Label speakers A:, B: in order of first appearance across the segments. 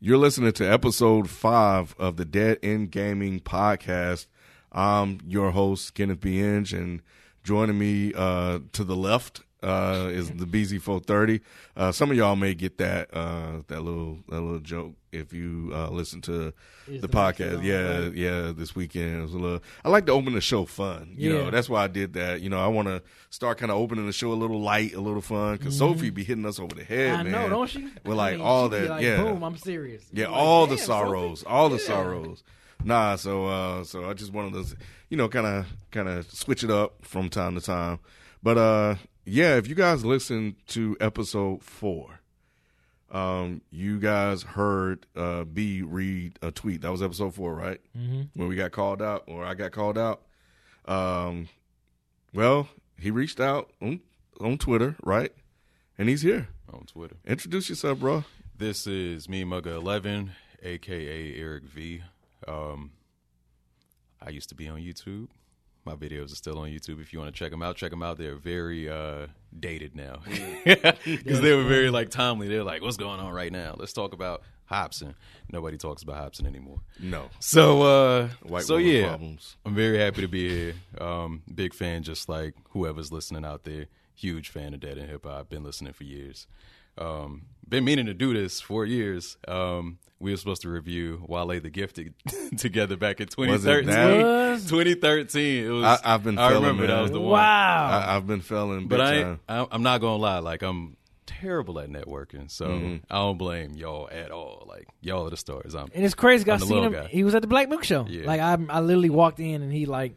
A: You're listening to episode five of the Dead End Gaming podcast. I'm your host, Kenneth B. Inge, and joining me uh, to the left uh, is the BZ430. Uh, some of y'all may get that uh, that little that little joke if you uh, listen to the
B: the
A: podcast. Yeah,
B: right?
A: yeah. This weekend it was a little. I like to open the show fun. You know, that's why I did that. You know, I want to start kind of opening the show a little light, a little fun, because Sophie be hitting us over the head.
B: Mm-hmm. I
A: man.
B: know, don't she?
A: With
B: I
A: like
B: mean,
A: all that,
B: like,
A: yeah.
B: Boom, I'm serious.
A: Yeah,
B: like,
A: all the sorrows,
B: Sophie."
A: all the
B: Yeah.
A: sorrows. Nah, so uh, so I just wanted to, you know, kind of kind of switch it up from time to time. But uh, yeah, if you guys listened to episode four, um, you guys heard uh B read a tweet. That was episode four, right?
B: Mm-hmm.
A: When we got called out, or I got called out. Um, well, he reached out on on Twitter, right? And he's here.
C: on Twitter.
A: Introduce yourself, bro.
C: This is me, Mugga Eleven, aka Eric V. Um, I used to be on YouTube. My videos are still on YouTube. If you want to check them out, check them out. They're very uh, dated now because they were very like timely. They're like, "What's going on right now? Let's talk about Hobson." Nobody talks about Hobson anymore.
A: No,
C: So, uh,
A: white
C: so yeah,
A: problems.
C: I'm very happy to be here. Um, big fan, just like whoever's listening out there. Huge fan of Dead End Hip Hop. I've been listening for years. Um, been meaning to do this for years. Um, we were supposed to review Wale the Gifted together back in
A: Was it
C: 2013.
A: that?
B: Was?
C: 2013. It was.
A: I- I've been
C: I
A: feeling,
C: remember that was the one.
B: Wow.
A: I, I've been feeling
C: But I, I, I'm not gonna lie. Like I'm terrible at networking, so
A: Mm-hmm.
C: I don't blame y'all at all. Like y'all are the stars. I'm.
B: and it's crazy.
C: I'm
B: I
C: the
B: seen him.
C: guy.
B: He was at the Black Milk Show.
C: Yeah.
B: Like I, I literally walked in and he like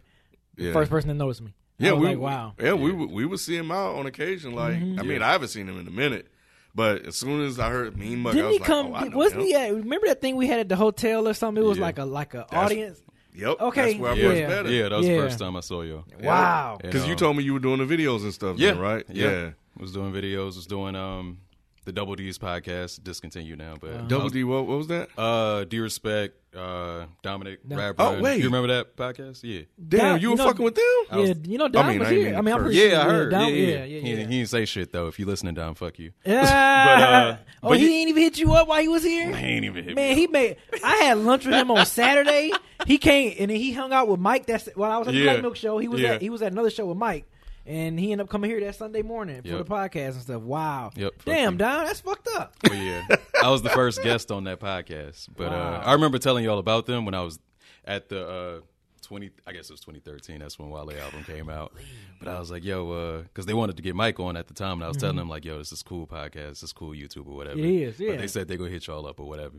B: the
A: Yeah.
B: first person to notice me.
A: Yeah, we
B: like, wow.
A: Yeah, we would we would see him out on occasion. Like, I mean, I haven't seen him in a minute, but as soon as I heard Mean Mug, I
B: Didn't
A: was
B: he
A: like,
B: come?
A: oh, I
B: wasn't
A: him.
B: he? At, remember that thing we had at the hotel or something? It was
C: Yeah.
B: like a like a
A: That's-
B: audience.
A: Yep.
B: Okay,
A: that's where I
C: yeah,
A: first
B: yeah.
A: met him.
C: yeah, that was
B: Yeah.
C: the first time I saw y'all.
B: Wow.
C: And,
A: Because you told me you were doing the videos and stuff.
C: Yeah,
A: then, right?
C: Yeah. Was doing videos. Was doing um the Double D's podcast. Discontinued now, but I
A: Double D. What, what was that?
C: Uh, D respect. Uh, Dominic
B: No.
C: Rapper.
A: Oh, wait.
C: you remember that podcast? Yeah.
A: Damn,
B: Dom-
A: you
B: you
A: were
B: know-
A: fucking with them.
C: I was-
B: yeah, you know, Don
A: I mean,
B: was
A: I
B: here. I mean, I'm pretty
C: Yeah,
B: sure.
C: I heard.
B: Don,
C: yeah,
B: yeah,
C: yeah.
B: yeah,
C: He,
B: yeah.
C: he didn't say shit though. If you listening, Dom, fuck you.
B: Yeah.
C: but, uh,
B: oh,
C: but
B: he
C: he-
B: ain't even hit you up while he was here.
C: He ain't even hit
B: Man,
C: me.
B: he made. I had lunch with him on Saturday. He came and then he hung out with Mike. That's while I was at the
C: Yeah.
B: Black Milk Show. He was
C: Yeah.
B: at he was at another show with Mike, and he ended up coming here that Sunday morning for
C: Yep.
B: the podcast and stuff. Wow.
C: Yep,
B: Damn. Don, that's fucked up.
C: But yeah, I was the first guest on that podcast. But
B: Wow.
C: uh, I remember telling y'all about them when I was at the uh, twenty. I guess it was 2013. That's when Wale album came out. But I was like, yo, because they wanted to get Mike on at the time, and I was telling them like, yo, this is cool podcast, this is cool YouTube or whatever.
B: It is, yeah.
C: But they said they gonna hit y'all up or whatever.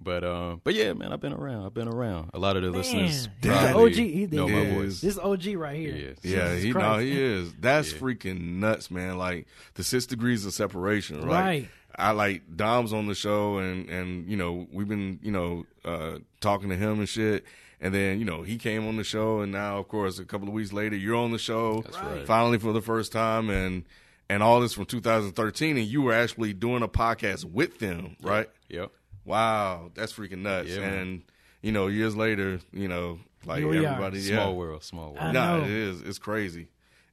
C: But um, but yeah, man, I've been around. I've been around. A lot of the listeners
B: he's
A: an
C: probably
B: OG. He-
C: know
B: he
C: my voice.
B: This OG right
C: He
B: here.
C: is.
A: Yeah,
B: Jesus
A: he no, he is. That's
C: Yeah.
A: freaking nuts, man. Like the six degrees of separation, right?
B: Right.
A: I like Dom's on the show, and and you know we've been you know uh, talking to him and shit, and then you know he came on the show, and now of course a couple of weeks later you're on the show,
C: That's right.
A: finally for the first time, and and all this from 2013, and you were actually doing a podcast with them, right?
C: Yep.
A: Wow, that's freaking nuts.
C: Yeah, man.
A: and you know years later, you know like
B: Here we are.
A: everybody,
C: Small world. Small world.
B: I
A: No,
B: know.
A: it is. It's crazy.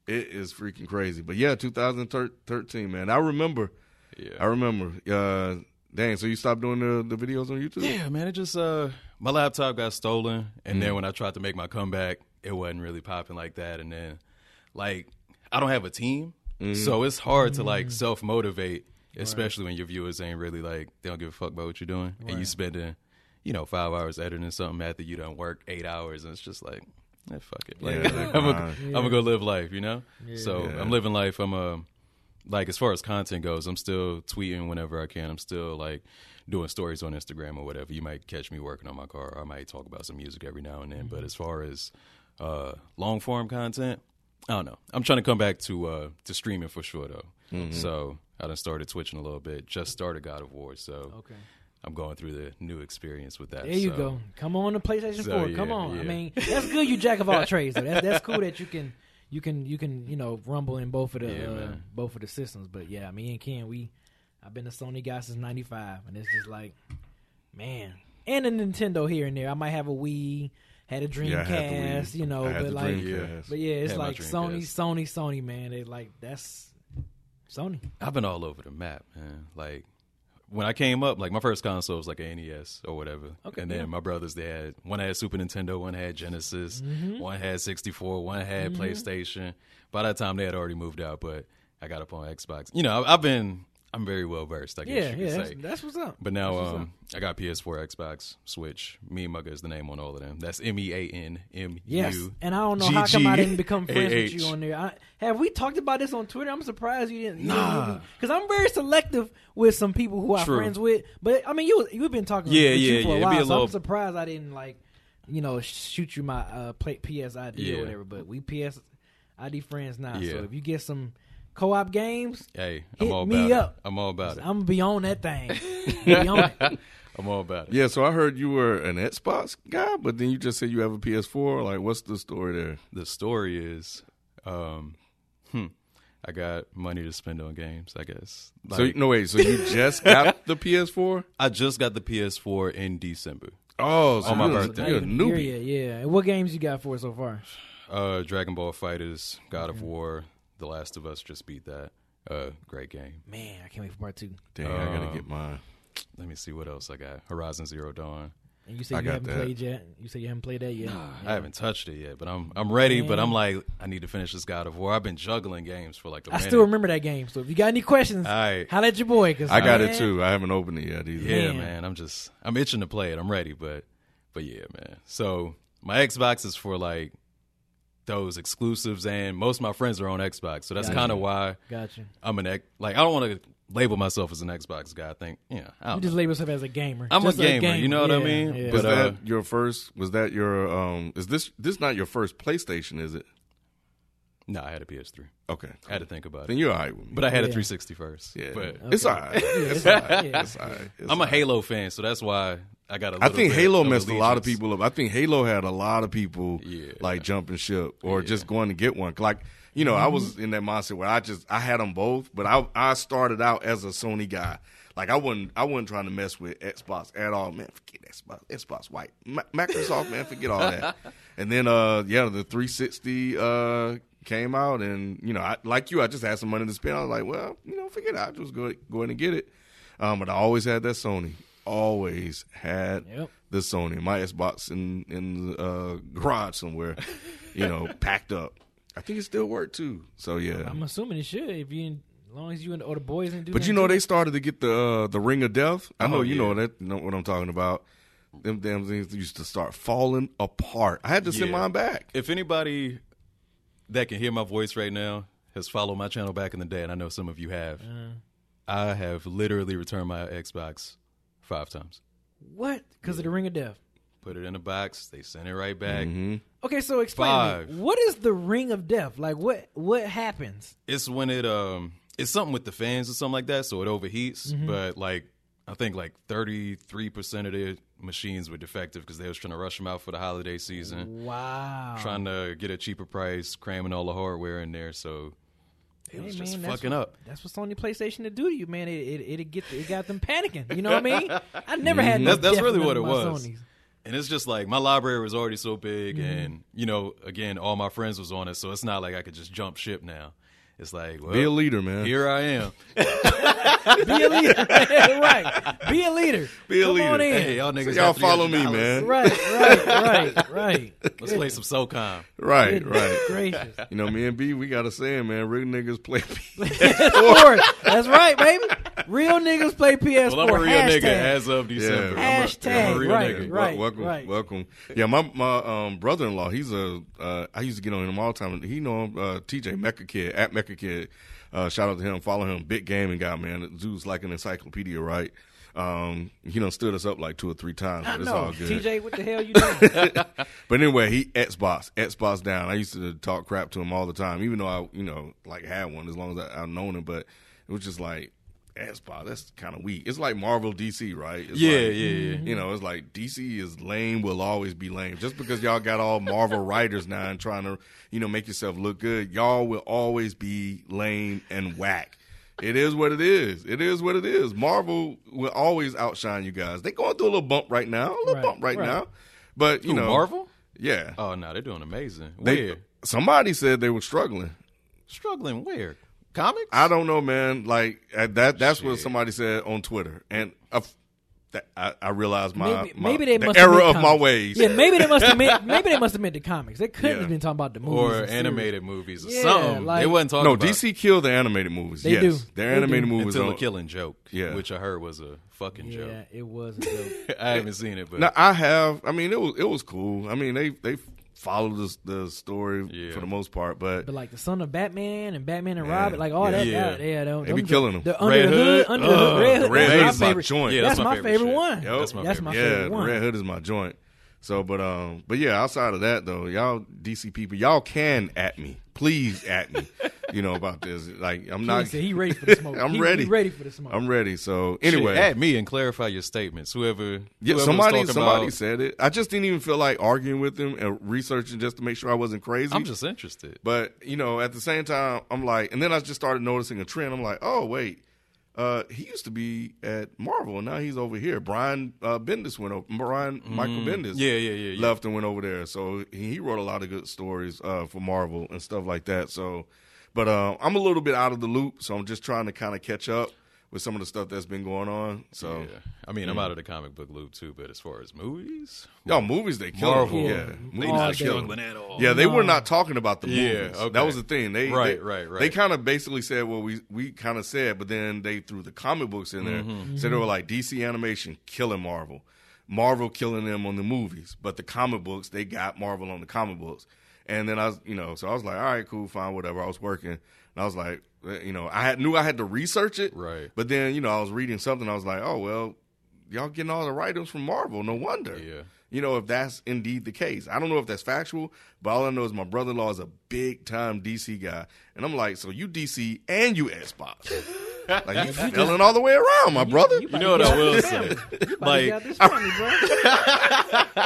A: It is freaking crazy. But yeah, 2013, man. I remember.
C: Yeah.
A: I remember. Uh, dang. So you stopped doing the, the videos on YouTube?
C: Yeah, man, it just uh my laptop got stolen and
A: Mm.
C: then when I tried to make my comeback, it wasn't really popping like that and then like I don't have a team.
A: Mm-hmm.
C: So it's hard to
B: Mm.
C: like self motivate, especially when your viewers ain't really like they don't give a fuck about what you're doing and you spending, you know, 5 hours editing something after you done work 8 hours and it's just like eh, fuck it. Like,
A: Yeah,
C: I'm gonna
A: grind.
C: I'm gonna go live life, you know? So
A: Yeah.
C: I'm living life. I'm a like as far as content goes, I'm still tweeting whenever I can. I'm still like doing stories on Instagram or whatever. You might catch me working on my car. I might talk about some music every now and then. But as far as uh, long form content, I don't know. I'm trying to come back to uh, to streaming for sure though. So I done started switching a little bit. Just started God of War, so
B: Okay.
C: I'm going through the new experience with that.
B: There you
C: so-
B: go. Come on to PlayStation
C: So,
B: 4. Come
C: yeah,
B: on. I mean, that's good. You jack of all trades. Though. That's that's cool that you can you can you can you know rumble in both of the
C: Yeah,
B: uh, both of the systems. But yeah, me and Ken, we I've been a Sony guy since '95, and it's just like, man, and a Nintendo here and there. I might have a Wii, had a Dreamcast,
A: Yeah, I had the Wii.
B: you know, but
A: the
B: like,
A: Dreamcast.
B: but yeah, it's
C: Had
B: like Sony, Sony, Sony, man. They like that's Sony.
C: I've been all over the map, man. Like when I came up, like my first console was like an NES or whatever.
B: Okay,
C: and then
B: yeah.
C: my brothers, they had one had Super Nintendo, one had Genesis,
B: Mm-hmm.
C: one had 64, one had PlayStation. By that time, they had already moved out, but I got up on Xbox. You know, I've been, I'm very well versed, I guess
B: Yeah,
C: you could
B: yeah, that's,
C: say.
B: that's what's up.
C: But now um, I got PS4, Xbox, Switch. Mean Muggah is the name on all of them. That's M E A N M U.
B: Yes, and I don't know how come I didn't become friends with you on there. I, have we talked about this on Twitter? I'm surprised you didn't.
C: Nah.
B: because I'm very selective with some people who I'm friends with. But I mean, you you've been talking
C: Yeah,
B: with you
C: yeah,
B: for
C: yeah.
B: a while,
C: be a
B: so
C: little-
B: I'm surprised I didn't like you know shoot you my uh, PS ID or whatever. But we PS ID friends now. So if you get some co-op games,
C: Hey,
B: Hit
C: I'm all
B: me
C: about
B: up.
C: it. I'm all about it.
B: I'm gonna be on that thing. be on it.
C: I'm all about it.
A: Yeah, so I heard you were an Xbox guy, but then you just said you have a PS4. Like, what's the story there?
C: The story is, um, hmm, I got money to spend on games. I guess.
A: so no wait, so you just got the PS4?
C: I just got the PS4 in December.
A: Oh, so
C: On my birthday.
A: You're a
B: even
A: newbie.
B: yet, yeah. And what games you got for it so far?
C: Uh, Dragon Ball FighterZ, God of War, The Last of Us just beat that. Uh, great game.
B: Man, I can't wait for part two.
A: Dang, I gotta
C: Um,
A: get mine.
C: Let me see what else I got. Horizon Zero Dawn.
B: And you said
A: I
B: you
A: got
B: haven't
A: that.
B: played yet. You said you haven't played that yet.
C: I haven't touched it yet, but I'm I'm ready. But I'm like, I need to finish this God of War. I've been juggling games for like a
B: I
C: minute.
B: still remember that game. So if you got any questions,
C: All right.
B: holla at your boy. Cause
A: I got
B: man,
A: it too. I haven't opened it yet either.
C: Yeah,
B: Man.
C: man. I'm just I'm itching to play it. I'm ready, but but yeah, man. So my Xbox is for like those exclusives, and most of my friends are on Xbox, so that's
B: Gotcha.
C: kind of why
B: Got you.
C: I'm an X. Like I don't want to label myself as an Xbox guy. I think yeah, I don't
B: just
C: know.
B: label yourself as a gamer.
C: I'm a
B: Just
C: gamer, you know what I
B: Yeah,
C: mean?
B: yeah.
A: Was
C: But, uh,
A: that your first? Was that your? Um, is this this not your first PlayStation? Is it?
C: No, I had a PS3.
A: Okay,
C: I had to think about
A: then
C: it,
A: you're all right with me.
C: but I had a
B: Yeah.
C: 360 first.
A: yeah,
C: but
A: it's all right. It's
B: it's
A: all
B: all
A: right.
B: right. Yeah.
A: It's all right. It's
C: I'm a
A: all right.
C: Halo fan, so that's why I got a
A: I
C: little
A: think
C: bit
A: Halo
C: of
A: messed a lot of
C: allegiance.
A: people up. I think Halo had a lot of people
C: Yeah.
A: like jumping ship or
C: Yeah.
A: just going to get one. Like you know, I was in that mindset where I just I had them both, but I I started out as a Sony guy. Like I wasn't I wasn't trying to mess with Xbox at all, man. Forget Xbox, Xbox White, Ma- Microsoft, man. Forget all that. And then uh yeah, the 360 uh came out, and you know, I, like you, I just had some money to spend. I was like, well, you know, forget it. I'll just go go ahead and get it. Um, but I always had that Sony. Always had
B: Yep.
A: the Sony. My Xbox in in the uh, garage somewhere, you know, packed up. I think it still worked too. So yeah.
B: I'm assuming it should. If you, as long as you and or the boys didn't do.
A: But you know
B: to
A: they started to get the uh, the ring of death. I know
C: Oh,
A: you
C: yeah.
A: know that know what I'm talking about. Them damn things used to start falling apart. I had to send
C: Yeah.
A: mine back.
C: If anybody that can hear my voice right now has followed my channel back in the day, and I know some of you have,
B: Uh.
C: I have literally returned my Xbox five times.
B: what? Because of the ring of death.
C: Put it in a box, they sent it right back.
A: hmm
B: Okay, so explain to
C: Five.
B: me, what is the ring of death? Like what? What happens?
C: It's when it um, it's something with the fans or something like that, so it overheats.
B: Mm-hmm.
C: But like, I think like thirty three percent of the machines were defective because they was trying to rush them out for the holiday season,
B: Wow.
C: trying to get a cheaper price, cramming all the hardware in there. So it was
B: Hey,
C: just
B: man,
C: fucking
B: what,
C: up.
B: That's what Sony PlayStation to do to you, man. It it, it get it got them panicking. You know what I mean? I never had no
C: That's- that's really what it was.
B: Sonys.
C: And it's just like my library was already so big,
B: Mm-hmm.
C: and you know, again, all my friends was on it, so it's not like I could just jump ship now. It's like, well,
A: Be a leader, man.
C: here I am.
B: Be a leader, right? Be a leader.
A: Be a
B: Come
A: leader.
B: on in.
C: Hey, y'all niggas,
A: So y'all follow me,
C: $300.
A: man.
B: Right, right, right, right.
C: Let's play some SOCOM.
A: Right,
B: Goodness
A: right.
B: Gracious.
A: You know, me and B, we got a saying, man. Real niggas play.
B: PS4. That's right, baby. Real niggas play PS4.
C: Well, I'm a real
B: Hashtag.
C: nigga as of December. I'm a-
B: Hashtag,
C: I'm a real
B: right,
C: nigga.
B: right.
A: welcome, welcome. Yeah, my my um, brother in law. He's a. Uh, I used to get on him all the time. He know him, uh, TJ Mecca Kid at Mecca Kid. Uh, shout out to him. Follow him. Big gaming guy, man. Dude's like an encyclopedia, right? Um, he done stood us up like two or three times,
B: I
A: but it's
B: know.
A: all good.
B: TJ, what the hell you doing?
A: But anyway, he Xbox, Xbox down. I used to talk crap to him all the time, even though I, you know, like had one as long as I, I've known him. But it was just like Xbox. That's kind of weak. It's like Marvel, DC, right? It's
C: Yeah,
A: like,
C: yeah, yeah.
A: You know, it's like DC is lame, will always be lame. Just because y'all got all Marvel writers now and trying to, you know, make yourself look good, y'all will always be lame and whack. It is what it is. It is what it is. Marvel will always outshine you guys. They going through a little bump right now, a little
B: Right,
A: bump right,
B: right.
A: now. But you
C: Who,
A: know,
C: Marvel?
A: yeah.
C: Oh no, they're doing amazing.
A: They, somebody said they were struggling.
C: Struggling where? Comics.
A: I don't know, man. Like uh, that. That's what somebody said on Twitter, and uh, I, I realized my,
B: maybe,
A: my-
B: maybe they
A: the
B: must have
A: error
B: meant
A: of my
B: comics.
A: ways.
B: Yeah, maybe they must have meant maybe they must have meant the comics. They couldn't
A: Yeah.
B: have been talking about the movies
C: or
B: and series.
C: animated movies or
B: Yeah,
C: something.
B: like-
C: they wasn't talking
A: no,
C: about
A: DC killed the animated movies.
B: They
A: yes,
B: do.
A: their
B: They
A: animated
B: do.
A: movies.
C: until the
A: don't-
C: Killing Joke,
A: Yeah.
C: which I heard was a fucking
B: Yeah,
C: joke.
B: Yeah, it was a joke.
C: I haven't seen it, but
A: Now I have. I mean, it was it was cool. I mean, they they followed the, the story
C: Yeah.
A: for the most part, but
B: But like the son of Batman and Batman and
A: Yeah.
B: Robin, like all
A: Yeah.
B: that,
C: Yeah.
B: that yeah, them,
A: They be killing
B: them-
A: killing 'em.
B: The under
C: Red
B: the hood,
C: Hood?
B: under the hood, Red Hood.
A: Red Hood
B: my
A: is my
B: favorite.
A: joint.
C: Yeah,
B: that's,
C: that's
B: my,
C: my
B: favorite,
C: favorite
B: one.
A: Yup.
C: That's my
B: that's my
C: favorite.
B: favorite
A: yeah,
B: one.
A: Red Hood is my joint. So, but um, but yeah, outside of that though, y'all DC people, y'all can at me, please at me, you know about this. Like I'm
B: He
A: not.
B: said he ready for the smoke.
A: I'm
B: He-
A: ready.
B: He ready for the smoke.
A: I'm ready. So
C: Shit,
A: anyway,
C: at me and clarify your statements. Whoever,
A: Yeah,
C: whoever was
A: somebody
C: talking
A: somebody
C: about-
A: said it. I just didn't even feel like arguing with him and researching just to make sure I wasn't crazy.
C: I'm just interested.
A: but you know, at the same time, I'm like, and then I just started noticing a trend. I'm like, oh wait, uh, he used to be at Marvel, and now he's over here. Brian uh, Bendis went over. Brian Michael Bendis,
C: Mm. Yeah, yeah, yeah, yeah.
A: left and went over there. So he, he wrote a lot of good stories uh, for Marvel and stuff like that. So, but uh, I'm a little bit out of the loop, so I'm just trying to kind of catch up with some of the stuff that's been going on. So.
C: Yeah. I mean, I'm out of the comic book loop too, but as far as movies,
A: Yo, movies they kill.
C: Marvel,
A: yeah,
B: Yeah.
A: movies they
B: day.
A: kill.
C: struggling at all.
A: Yeah, they were not talking about the
C: Yeah,
A: movies.
C: okay.
A: That was the thing. They
C: Right,
A: they,
C: right, right.
A: They kind of basically said what we we kind of said, but then they threw the comic books in there.
C: Mm-hmm.
A: So they were like DC Animation killing Marvel, Marvel killing them on the movies, but the comic books they got Marvel on the comic books. And then I was, you know, so I was like, all right, cool, fine, whatever. I was working, and I was like, eh, you know, I had knew I had to research it,
C: Right.
A: But then, you know, I was reading something. I was like, oh well, y'all getting all the writers from Marvel. No wonder.
C: Yeah.
A: You know, if that's indeed the case. I don't know if that's factual, but all I know is my brother in law is a big time DC guy. And I'm like, so you DC and you Xbox. like you feeling all the way around, my brother.
B: You
C: You know what I will say?
B: like,
C: Like
B: family, bro.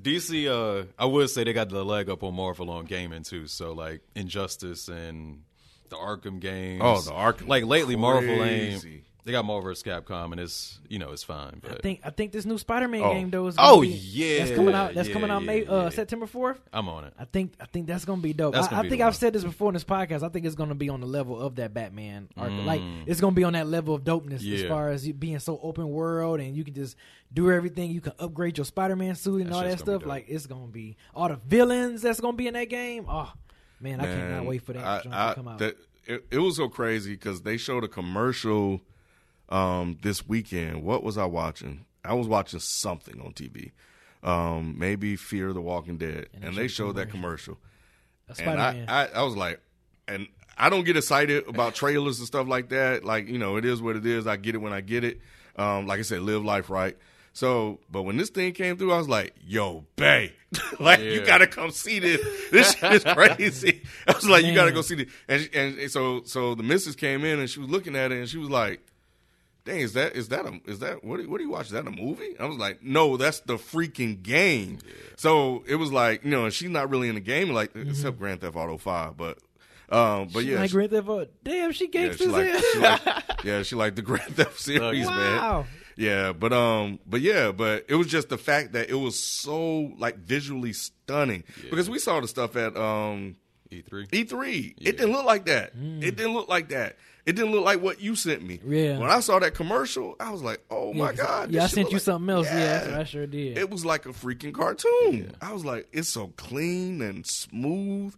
C: DC, uh, I would say they got the leg up on Marvel on gaming too. So like Injustice and the Arkham games.
A: Oh, the Arkham.
C: Like lately, Marvel ain't. They got Marvel vs. Capcom, and it's you know it's fine. But
B: I think I think this new Spider-Man
A: Oh.
B: game though is
C: Oh,
B: be,
C: yeah,
B: that's coming out that's
C: yeah,
B: coming out
C: yeah,
B: May uh,
C: yeah.
B: September fourth.
C: I'm on it.
B: I think I think that's gonna be dope. I,
C: gonna
B: I
C: be
B: think I've said this before in this podcast. I think it's gonna be on the level of that Batman arc.
C: Mm.
B: Like it's gonna be on that level of dopeness as far as you being so open world and you can just do everything. You can upgrade your Spider-Man suit and
C: That
B: all that stuff. Like it's gonna be all the villains that's gonna be in that game. Oh man, I
A: Man,
B: cannot wait for that
A: I- I-
B: to come out.
A: that- it, it was so crazy because they showed a commercial um, this weekend. What was I watching? I was watching something on TV. Um, maybe Fear the Walking Dead,
B: And
A: and,
B: they
A: they
B: showed
A: showed that commercial. And I, I, I was like, and I don't get excited about trailers and stuff like that. Like, you know, it is what it is. I get it when I get it. Um, like I said, live life right. So, but when this thing came through, I was like, yo, Bay, like, you gotta come see this. This shit is crazy. I was like, you gotta go see this. And, and so, so the missus came in and she was looking at it and she was like, dang, is that, is that a, is that, what, do- what do you watch? Is that a movie? I was like, no, that's the freaking game. So it was like, you know, and she's not really in the game, like, except Grand Theft Auto 5, but, um, but
B: She
A: yeah,
B: like
A: she-
B: Grand Theft Auto. Damn, she
A: yeah,
B: gangsters
A: she like, she like, yeah, she like the Grand Theft series, man.
B: Wow.
A: Yeah, but um, but yeah, but it was just the fact that it was so like visually stunning because we saw the stuff at um
C: E3.
A: E3. It didn't look like that.
B: Mm.
A: It didn't look like that. It didn't look like what you sent me.
B: Yeah.
A: When I saw that commercial, I was like, "Oh my
B: 'cause-
A: god!"
B: Yeah, I sent you
A: like-
B: something else. Yeah, that's I sure did.
A: It was like a freaking cartoon. Yeah. I was like, "It's so clean and smooth,"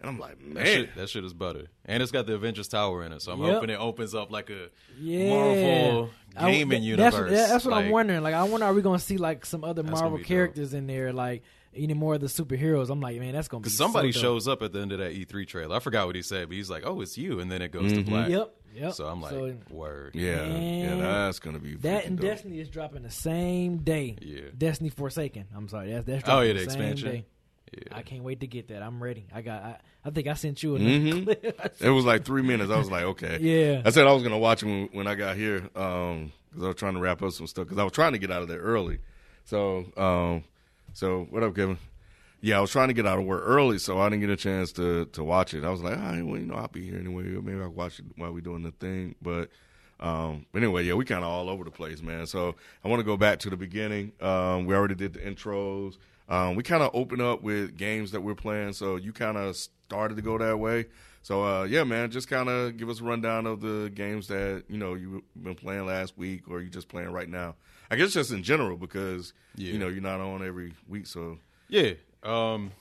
A: and I'm like,
C: That
A: "Man,
C: shit, that shit is butter, and it's got the Avengers Tower in it. So I'm
B: Yep.
C: hoping it opens up like a
B: yeah.
C: Marvel
B: I-
C: gaming
B: th-
C: universe.
B: That's, that's what I'm wondering. Like, I wonder, are we going to see like some other Marvel
C: be dope.
B: characters in there? Like, any more of the superheroes? I'm like, man, that's going to be
C: somebody
B: so
C: shows up at the end of that E3 trailer. I forgot what he said, but he's like, "Oh, it's you," and then it goes to black.
B: Yep. Yep.
C: So I'm like,
B: So-
C: "Word."
A: yeah, yeah, that's gonna be
B: That and
A: dope.
B: Destiny is dropping the same day.
C: Yeah.
B: Destiny Forsaken. I'm sorry. That's that's
C: Oh, yeah,
B: the,
C: the
B: same
C: expansion.
B: day.
C: Yeah.
B: I can't wait to get that. I'm ready. I got. I, I think I sent you a
A: Mhm.
B: clip.
A: It was like three minutes. I was like, okay.
B: Yeah.
A: I said I was gonna watch it when, when I got here because I was trying to wrap up some stuff because I was trying to get out of there early. So, um, so what up, Kevin? Yeah, I was trying to get out of work early, so I didn't get a chance to to watch it. I was like, all right, well, you know, I'll be here anyway. Maybe I'll watch it while we're doing the thing. But, um, but anyway, yeah, we kind of all over the place, man. So I want to go back to the beginning. Um, we already did the intros. Um, we kind of open up with games that we're playing, so you kind of started to go that way. So uh, yeah, man, just kind of give us a rundown of the games that you know you've been playing last week, or you just playing right now. I guess just in general because
C: Yeah.
A: you know you're not on every week. So
C: Yeah. Um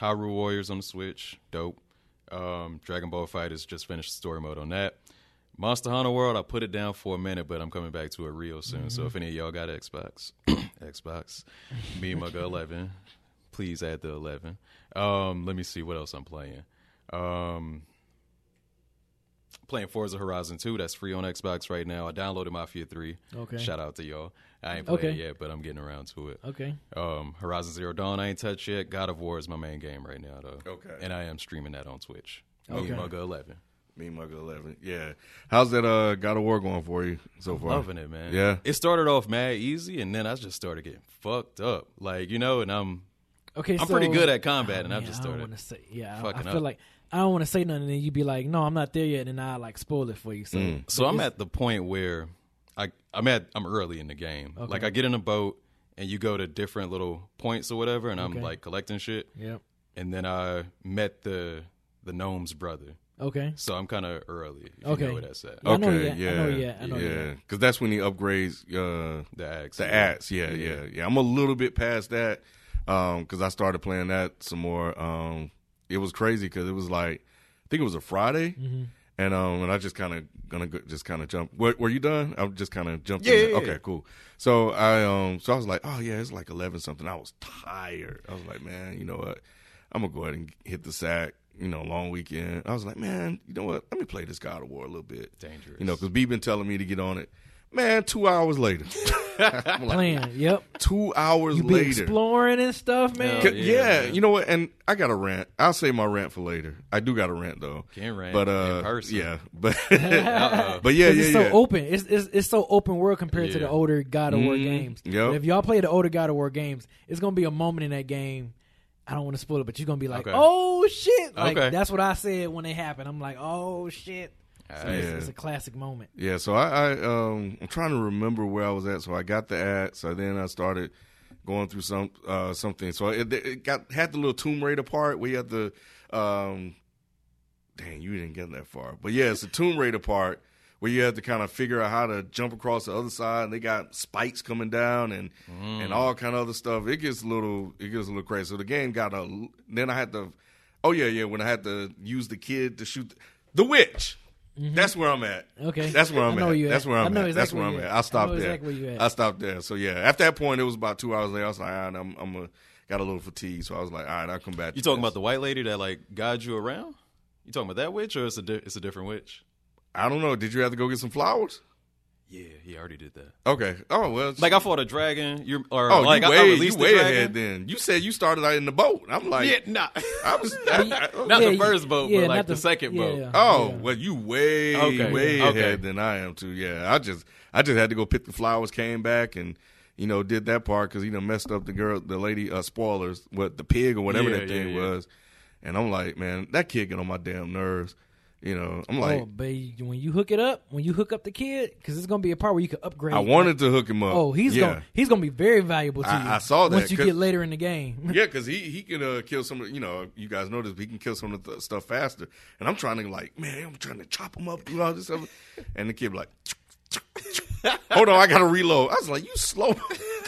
C: Hyrule Warriors on the Switch, dope. Um Dragon Ball FighterZ just finished story mode on that. Monster Hunter World, I put it down for a minute, but I'm coming back to it real soon. So if any of y'all got Xbox, Xbox, me and Mugga 11, please add the 11. Um, let me see what else I'm playing. Um, playing Forza Horizon 2, that's free on Xbox right now. I downloaded Mafia 3.
B: Okay.
C: Shout out to y'all. I ain't playing
B: Okay.
C: it yet, but I'm getting around to it.
B: Okay.
C: Um, Horizon Zero Dawn, I ain't touched yet. God of War is my main game right now, though.
A: Okay.
C: And I am streaming that on Twitch.
B: Okay.
C: Me, Mugga 11.
A: me and Mugga Eleven, yeah. How's that uh God of War going for you so far?
C: Loving it, man.
A: Yeah.
C: It started off mad easy, and then I just started getting fucked up. Like, you know, and I'm
B: Okay.
C: I'm
B: so-
C: pretty good at combat,
B: Oh,
C: and I've
B: man,
C: just
B: I don't
C: started.
B: to say. Yeah, I, I feel
C: up.
B: like I don't want to say nothing, and then you be like, "No, I'm not there yet," and then I like spoil it for you. So,
A: Mm.
C: So I'm at the point where I I'm at I'm early in the game.
B: Okay.
C: Like I get in a boat and you go to different little points or whatever, and I'm
B: Okay.
C: like collecting shit.
B: Yep.
C: And then I met the the gnome's brother,
B: Okay.
C: so I'm kind of early. If
B: Okay.
C: You know where that's at.
B: Yeah,
A: okay,
B: you
A: yeah,
B: I know you at. I know you
A: yeah, because that's when he upgrades uh
C: The axe.
A: the ads. Yeah, yeah, yeah, I'm a little bit past that um because I started playing that some more. Um, it was crazy because it was like I think it was a Friday.
B: Mm-hmm.
A: And um, and I just kind of gonna go, just kind of jump. Were, were you done? I'm just kind of jumped.
C: Yeah,
A: in
C: yeah,
A: Okay,
C: yeah.
A: cool. So I um, so I was like, oh yeah, it's like eleven something. I was tired. I was like, man, you know what? I'm gonna go ahead and hit the sack. You know, long weekend. I was like, man, you know what? Let me play this God of War a little bit.
C: Dangerous.
A: You know, because B been telling me to get on it. Man, two hours later, like,
B: Playing. Yep.
A: two hours
B: You be
A: later.
B: exploring and stuff, man.
C: Yeah.
A: Yeah, you know what? And I got a rant. I'll save my rant for later. I do got a rant though.
C: Can't rant
A: but
C: in
A: uh,
C: person.
A: yeah, but
C: Uh-oh.
A: but yeah,
B: 'Cause
A: yeah,
B: it's
A: yeah.
B: so open. It's, it's it's so open world compared to the older God of War
A: Mhm.
B: games.
A: Yep.
B: If y'all play the older God of War games, it's gonna be a moment in that game. I don't want to spoil it, but you're gonna be like,
C: Okay.
B: "Oh shit!" Like
C: Okay.
B: that's what I said when it happened. I'm like, "Oh shit!" So it's,
A: Yeah.
B: it's a classic moment.
A: Yeah, so I, I um I'm trying to remember where I was at. So I got the ad. So then I started going through some uh something. So it, it got had the little Tomb Raider part where you had the um dang you didn't get that far, but yeah, it's the Tomb Raider part where you had to kind of figure out how to jump across the other side. And they got spikes coming down and and all kind of other stuff. It gets a little it gets a little crazy. So the game got a. Then I had to. Oh yeah, yeah. When I had to use the kid to shoot the, the witch. Mm-hmm. That's where I'm at.
B: Okay.
A: That's where I'm
B: I know
A: at.
B: you
A: That's
B: at.
A: where
B: I
A: I'm
B: know
A: at. That's
B: exactly
A: where
B: where
A: I'm at.
B: at.
A: I stopped
B: I know
A: there.
B: exactly where you at.
A: I stopped there. So yeah, after that point, it was about two hours later. I was like, all right, I'm, I'm a, got a little fatigued, So I was like, all right, I'll come back.
C: You talking
A: this.
C: about the white lady that like guides you around? You talking about that witch, or it's a di- it's a different witch?
A: I don't know. Did you have to go get some flowers?
C: Yeah, he already did that.
A: Okay. Oh well.
C: Like I fought a dragon. You're or
A: oh,
C: like
A: you
C: I,
A: way,
C: I
A: you
C: released the
A: way
C: dragon.
A: ahead. Then you said you started out in the boat. I'm like,
C: Yeah, nah.
A: I was. I, I-
C: Not
B: Yeah,
C: the first boat,
B: yeah,
C: but like the,
B: the-
C: second
B: yeah,
C: boat.
B: yeah.
A: Oh well, you way
C: Okay.
A: way
C: Okay.
A: ahead than I am too. Yeah, I just I just had to go pick the flowers, came back and you know did that part because you know messed up the girl, the lady. Uh, spoilers, what the pig or whatever
C: Yeah,
A: that thing
C: yeah, yeah.
A: was. And I'm like, man, that kid get on my damn nerves. You know, I'm like,
B: oh, but when you hook it up, when you hook up the kid, because it's gonna be a part where you can upgrade.
A: I wanted to hook him up.
B: Oh, he's
A: yeah.
B: gonna he's gonna be very valuable to
A: I-
B: you.
A: I saw that,
B: once you get later in the game.
A: Yeah, because he he can uh, kill some. You know, you guys know this. He can kill some of the stuff faster. And I'm trying to like, man, I'm trying to chop him up, do all this stuff. And the kid like, hold on, I got to reload. I was like, you slow.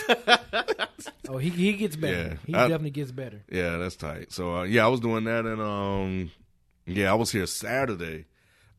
B: oh, he he gets better.
A: Yeah,
B: he
A: I-
B: definitely gets better.
A: yeah, that's tight. So uh, yeah, I was doing that, and um, yeah, I was here Saturday,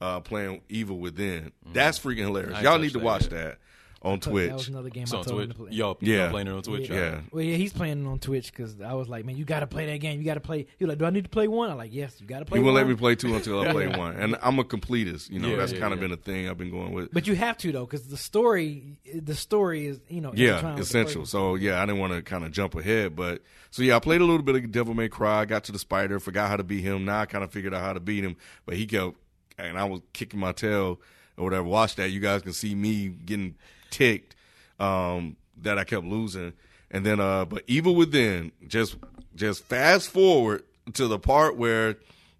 A: uh, playing Evil Within. That's freaking hilarious.
C: I
A: Y'all need to watch
C: yet.
A: that on
B: That
A: Twitch.
B: was another game
C: It's
B: I
C: on
B: told him
C: Twitch.
B: to play.
C: Y'all,
A: Yeah.
C: y'all playing it on Twitch?
B: Yeah.
A: Yeah.
B: Well, yeah, he's playing it on Twitch because I was like, man, you got to play that game. You got to play. He was like, do I need to play one? I'm like, yes, you got to play. One.
A: He won't
B: one.
A: let me play two until I play one, and I'm a completist. You know,
C: Yeah,
A: that's
C: yeah,
A: kind of
C: yeah.
A: been a thing I've been going with.
B: But you have to though, because the story, the story is you know
A: Yeah,
B: intertwined with the
A: essential. So yeah, I didn't want to kind of jump ahead, but so yeah, I played a little bit of Devil May Cry. Got to the spider, forgot how to beat him. Now I kind of figured out how to beat him, but he kept and I was kicking my tail or whatever. Watch that, you guys can see me getting ticked. Um, that I kept losing, and then uh, but Evil Within, just just fast forward to the part where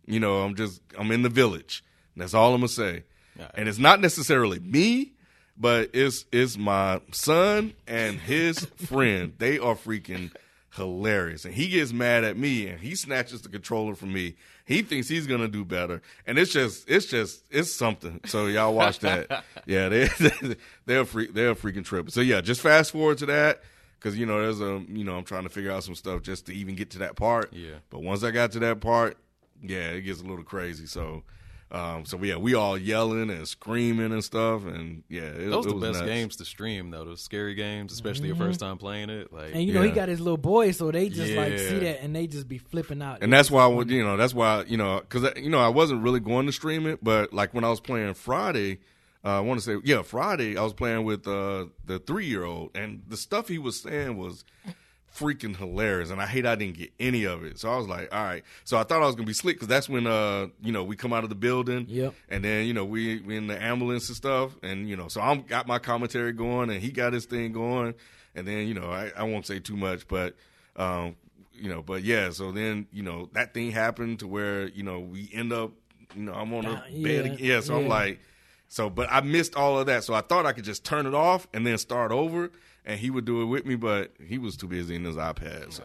A: you know I'm just I'm in the village. That's all I'm gonna say, and it's not necessarily me but it's it's my son and his friend. They are freaking hilarious. And he gets mad at me and he snatches the controller from me. He thinks he's gonna do better. And it's just it's just it's something. So y'all watch that. yeah, they they're freak they're a freaking trip. So yeah, just fast forward to that. Cause you know there's a you know I'm trying to figure out some stuff just to even get to that part.
C: Yeah.
A: But once I got to that part, yeah, it gets a little crazy. So, um, so yeah, we all yelling and screaming and stuff, and yeah, it,
C: Those
A: it
C: the
A: was
C: best
A: nuts.
C: games to stream though. Those scary games, especially your first time playing it. Like
B: Mm-hmm. And you know he got his little boy, so they just like see that and they just be flipping out.
A: and that's why I would, you know that's why you know because you know I wasn't really going to stream it, but like when I was playing Friday, uh, I want to say yeah Friday I was playing with uh, the three year old, and the stuff he was saying was freaking hilarious, and I hate I didn't get any of it. So I was like, all right. So I thought I was gonna be slick because that's when uh you know we come out of the building,
B: Yep.
A: and then you know we we in the ambulance and stuff, and you know so I'm got my commentary going, and he got his thing going, and then you know I, I won't say too much, but um you know but yeah, so then you know that thing happened to where you know we end up you know I'm on a bed,
B: yeah,
A: again. yeah. So I'm like. So, but I missed all of that. So I thought I could just turn it off and then start over, and he would do it with me. But he was too busy in his iPad. So,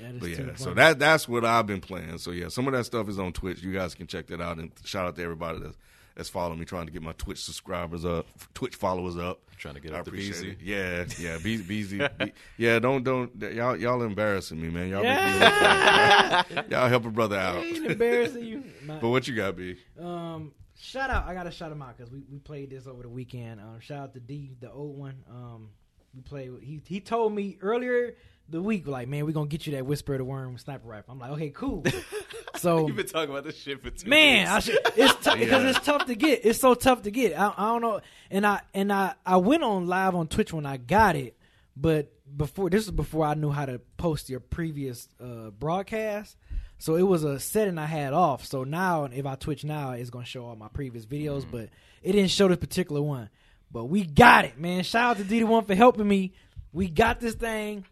B: That is
A: but
B: too
A: yeah. So that that's what I've been playing. So yeah, some of that stuff is on Twitch. You guys can check that out. And shout out to everybody that's, that's following me, trying to get my Twitch subscribers up, Twitch followers up.
C: Trying to get
A: I
C: up to
A: appreciate
C: BZ.
A: it. Yeah, yeah, Be- BZ. Be- yeah, don't don't y'all y'all embarrassing me, man. Y'all
B: Yeah.
A: me look y'all help a brother out.
B: ain't embarrassing you. My-
A: But what you got, B?
B: Um, shout out! I gotta shout him out because we, we played this over the weekend. Um, shout out to D, the old one. Um, we played. with- He he told me earlier the week, like, man, we're gonna get you that Whisper of the Worm sniper rifle. I'm like, okay, cool. so
C: You've been talking about this shit for two
B: man, I should, it's tough because
A: Yeah.
B: it's tough to get. It's so tough to get. I, I don't know. And I and I I went on live on Twitch when I got it, but before this was before I knew how to post your previous uh, broadcast. So it was a setting I had off. So now if I Twitch now, it's gonna show all my previous videos,
A: Mm-hmm.
B: but it didn't show this particular one. But we got it, man. Shout out to D one for helping me. We got this thing.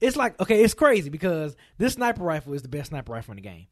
B: It's like okay, it's crazy because this sniper rifle is the best sniper rifle in the game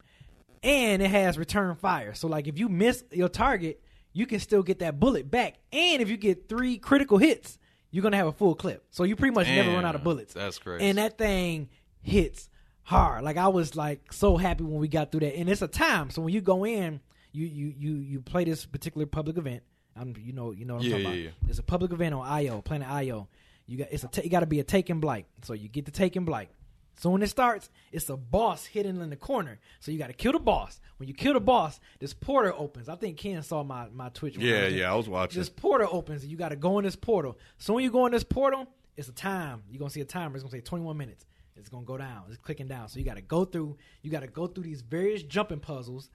B: and it has return fire. So like if you miss your target, you can still get that bullet back. And if you get three critical hits, you're gonna have a full clip. So you pretty much never run out of bullets.
C: that's crazy.
B: And that thing hits hard. Like I was like so happy when we got through that. And it's a time. So when you go in, you you you you play this particular public event. I'm you know you know what I'm
C: Yeah,
B: talking
C: yeah,
B: about.
C: yeah.
B: It's a public event on IO, Planet IO. You got it's a you got to be a taken blight. So you get the taken blight. So when it starts, it's a boss hidden in the corner. So you got to kill the boss. When you kill the boss, this portal opens. I think Ken saw my my Twitch.
A: Yeah,
B: in.
A: yeah, I was watching.
B: This portal opens and you got to go in this portal. So when you go in this portal, it's a time. You're gonna see a timer. It's gonna say 21 minutes. It's gonna go down. It's clicking down. So you got to go through. You got to go through these various jumping puzzles,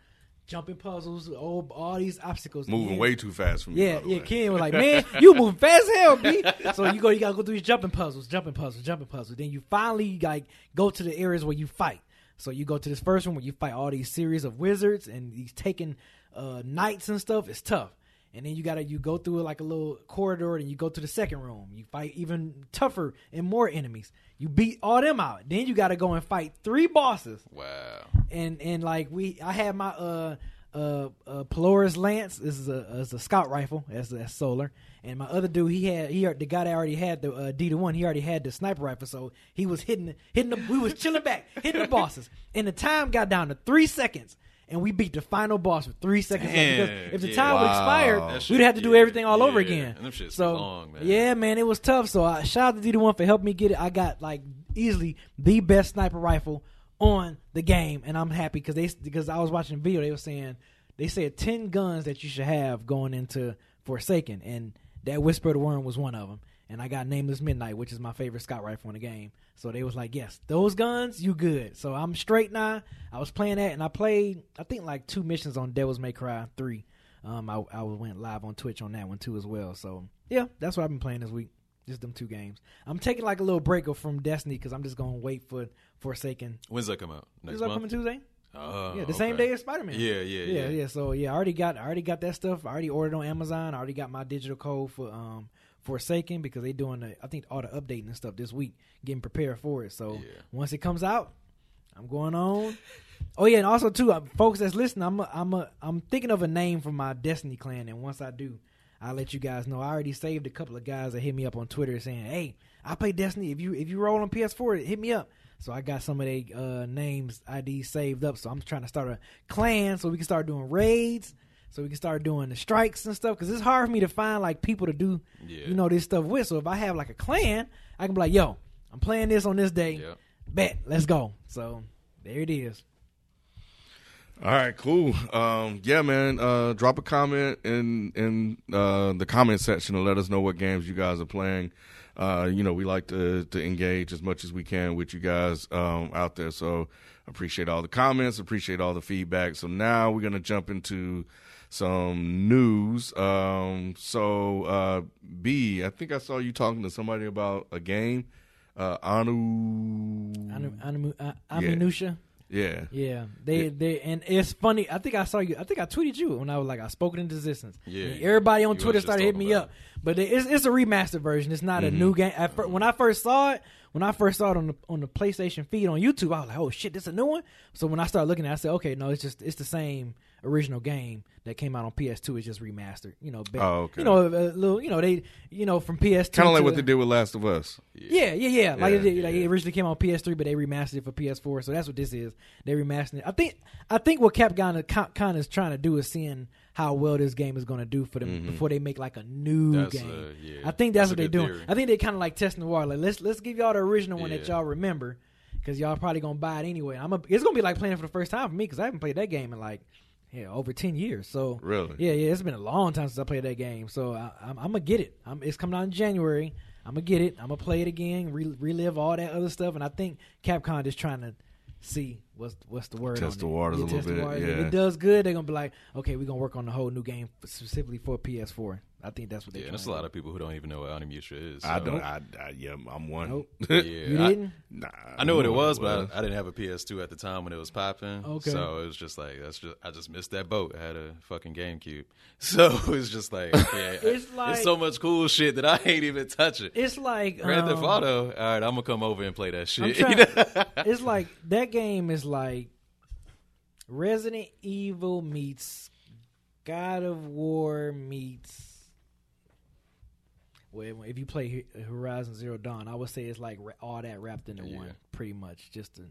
B: jumping puzzles, all, all these obstacles.
A: Moving way too fast for me.
B: Yeah, yeah.
A: way.
B: Ken was like, "Man, you moving fast as hell, B." So you go, you gotta go through these jumping puzzles, jumping puzzles, jumping puzzles. Then you finally like go to the areas where you fight. So you go to this first one where you fight all these series of wizards and these Taken uh, knights and stuff. It's tough. And then you gotta you go through like a little corridor and you go to the second room. You fight even tougher and more enemies. You beat all them out. Then you gotta go and fight three bosses
C: Wow.
B: and and like we I had my uh uh, uh Polaris Lance this is a is a scout rifle that's that's solar and my other dude he had he the guy that already had the uh, D to one he already had the sniper rifle so he was hitting hitting the we was chilling back hitting the bosses and the time got down to three seconds and we beat the final boss with three seconds left because if the
C: yeah.
B: time would
A: Wow.
B: expired
A: That
B: we'd have to do
C: yeah,
B: everything all over again
C: And them shits
B: so
C: long, man.
B: yeah man it was tough so I shout out to D one for helping me get it I got like easily the best sniper rifle on the game, and I'm happy because they because I was watching a video. They were saying they said ten guns that you should have going into Forsaken, and that Whisper of the Worm was one of them. And I got Nameless Midnight, which is my favorite scout rifle in the game. So they was like, yes, those guns, you good. So I'm straight now. I was playing that, and I played I think like two missions on Devil's May Cry three. Um, I I went live on Twitch on that one too as well. So yeah, that's what I've been playing this week. Just them two games. I'm taking like a little break from Destiny because I'm just gonna wait for Forsaken.
C: When's that come out? Next
B: Is that coming Tuesday?
C: Oh,
B: yeah, the same day as Spider Man.
C: Yeah, yeah,
B: yeah,
C: yeah.
B: yeah. So yeah, I already got I already got that stuff. I already ordered on Amazon. I already got my digital code for um Forsaken because they doing the I think all the updating and stuff this week, getting prepared for it. So
C: Yeah.
B: once it comes out, I'm going on. Oh yeah, and also too, uh, folks that's listening, I'm a, I'm a, I'm thinking of a name for my Destiny clan, and once I do, I'll let you guys know. I already saved a couple of guys that hit me up on Twitter saying, "Hey, I play Destiny. If you if you roll on PS4, hit me up. So I got some of their uh, names IDs saved up. So I'm trying to start a clan so we can start doing raids. So we can start doing the strikes and stuff because it's hard for me to find like people to do,
C: Yeah.
B: you know, this stuff with. So if I have like a clan, I can be like, "Yo, I'm playing this on this day.
C: Yeah.
B: Bet, let's go." So there it is.
A: All right, cool. Um, yeah, man. Uh, drop a comment in in uh, the comment section and let us know what games you guys are playing. Uh, you know, we like to to engage as much as we can with you guys um, out there. So appreciate all the comments, appreciate all the feedback. So now we're gonna jump into some news. Um, so uh, B, I think I saw you talking to somebody about a game. Uh, Anu,
B: Anu, Anu, uh,
A: Yeah.
B: Onimusha.
A: yeah,
B: Yeah, they
A: Yeah.
B: they and it's funny. I think I saw you. I think I tweeted you when I was like I spoke it into existence.
C: Yeah,
B: And everybody on
C: you
B: Twitter started hitting me up. But it- it's it's a remastered version. It's not a
A: Mm-hmm.
B: new game. At fir- when I first saw it, when I first saw it on the on the PlayStation feed on YouTube, I was like, oh shit, this is a new one. So when I started looking at, it, I said, okay, no, it's just it's the same original game that came out on PS2. It's just remastered. You know,
A: Oh, okay.
B: you know, a little, you know, they, you know, from PS2,
A: kind of like what they did with Last of Us.
B: yeah, yeah, yeah. Like,
A: Yeah,
B: it, did- like it originally came out on PS3, but they remastered it for PS4. So that's what this is. They remastered it. I think. I think what Capcom kind of is trying to do is seeing how well this game is going to do for them
A: Mm-hmm.
B: before they make like a new
C: That's,
B: game.
C: uh, yeah.
B: I think that's,
C: That's
B: what they're doing.
C: theory.
B: I think they kind of like testing the water. Like let's let's give y'all the original one that y'all remember because y'all probably gonna buy it anyway. I'm a, it's gonna be like playing it for the first time for me because I haven't played that game in like yeah over ten years. So
A: Really?
B: yeah, yeah, it's been a long time since I played that game, so I, I'm, I'm gonna get it. I'm, it's coming out in January. I'm gonna get it. I'm gonna play it again, re- relive all that other stuff, and I think Capcom is trying to see what's what's the word.
A: Test
B: on
A: the
B: it.
A: waters a little bit,
B: waters. If it does good, they're gonna be like, okay, we're gonna work on the whole new game specifically for PS4. I think that's what they.
C: Yeah, and there's a lot of people who don't even know what Onimusha is.
A: I don't. I, I yeah, I'm one.
B: Nope.
C: Yeah,
B: You
C: I-
B: didn't?
A: nah,
C: I know what it
A: know
C: was, but I, I didn't have a PS2 at the time when it was popping.
B: Okay.
C: So it was just like that's just I just missed that boat. I had a fucking GameCube, so it's just like yeah,
B: It's like-
C: there's so much cool shit that I ain't even touching.
B: It's like
C: Grand Theft
B: um,
C: Auto. All right, I'm gonna come over and play that shit.
B: trying, it's like that game is like Resident Evil meets God of War meets. Well, if you play Horizon Zero Dawn, I would say it's like all that wrapped into
C: Yeah.
B: one, pretty much. Just a,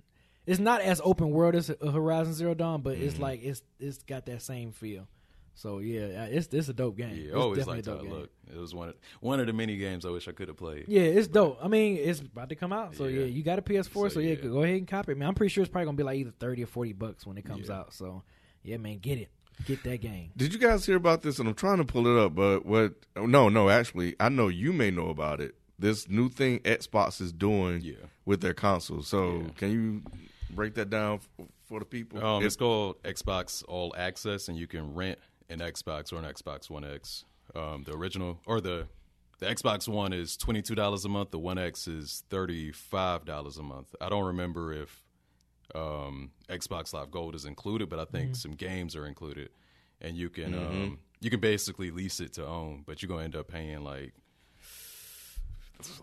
B: it's not as open world as Horizon Zero Dawn, but
C: Mm-hmm.
B: it's like it's it's got that same feel. So yeah, uh, it's it's a dope game.
C: yeah,
B: It's
C: always
B: a
C: how
B: dope
C: it
B: game.
C: looked. It was one of, one of the many games I wish I could have played.
B: Yeah, it's dope. I mean, it's about to come out, so yeah,
C: Yeah.
B: you got a PS4, so,
C: So,
B: yeah,
C: yeah.
B: go ahead and copy it. Man, I'm pretty sure it's probably gonna be like either thirty or forty bucks when it comes out. So yeah, man, get it, get that game.
A: Did you guys hear about this? And I'm trying to pull it up, but what? oh, No, no. Actually, I know you may know about it. This new thing Xbox is doing
C: Yeah.
A: with their console. So
C: Yeah.
A: can you break that down f- for the people?
C: Um, it's called Xbox All Access, and you can rent an Xbox or an Xbox One X. Um, the original or the the Xbox One is twenty two dollars a month. The One X is thirty five dollars a month. I don't remember if um, Xbox Live Gold is included, but I think some games are included, and you can um, you can basically lease it to own, but you're gonna end up paying like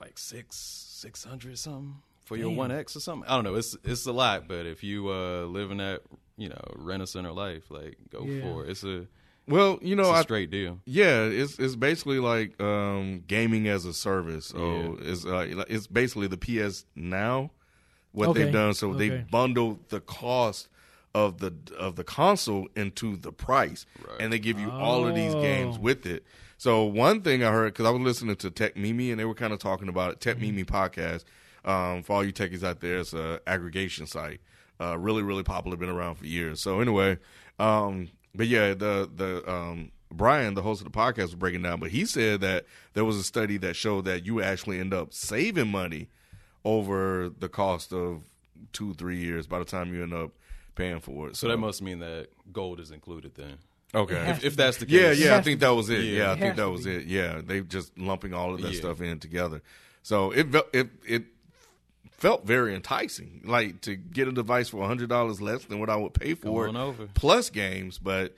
C: like six six hundred something for your One X or something. I don't know. It's it's a lot, but if you uh, live in that you know rent a center life, like go
B: Yeah.
C: for it. It's a
A: well, you know,
C: it's a
A: I,
C: straight deal.
A: yeah, it's it's basically like um, gaming as a service. So it's uh, it's basically the PS Now what
B: Okay.
A: they've done. So they
B: Okay.
A: bundled the cost of the of the console into the price,
C: Right.
A: and they give you all of these
B: Oh.
A: games with it. So one thing I heard because I was listening to Techmeme and they were kind of talking about it. Techmeme podcast. Um, for all you techies out there, it's a aggregation site. Uh, really, really popular. Been around for years. So anyway, um, but yeah, the the um, Brian, the host of the podcast, was breaking down. But he said that there was a study that showed that you actually end up saving money over the cost of two, three years by the time you end up paying for it.
C: So that must mean that gold is included then.
A: okay.
C: If, if that's the case,
A: Yeah, yeah, I think that was it.
C: Yeah.
A: Yeah, I think that was
B: be.
A: it. Yeah, they just lumping all of that
C: Yeah.
A: stuff in together. So it it it felt very enticing, like to get a device for hundred dollars less than what I would pay for
C: on
A: it,
C: over.
A: plus games. But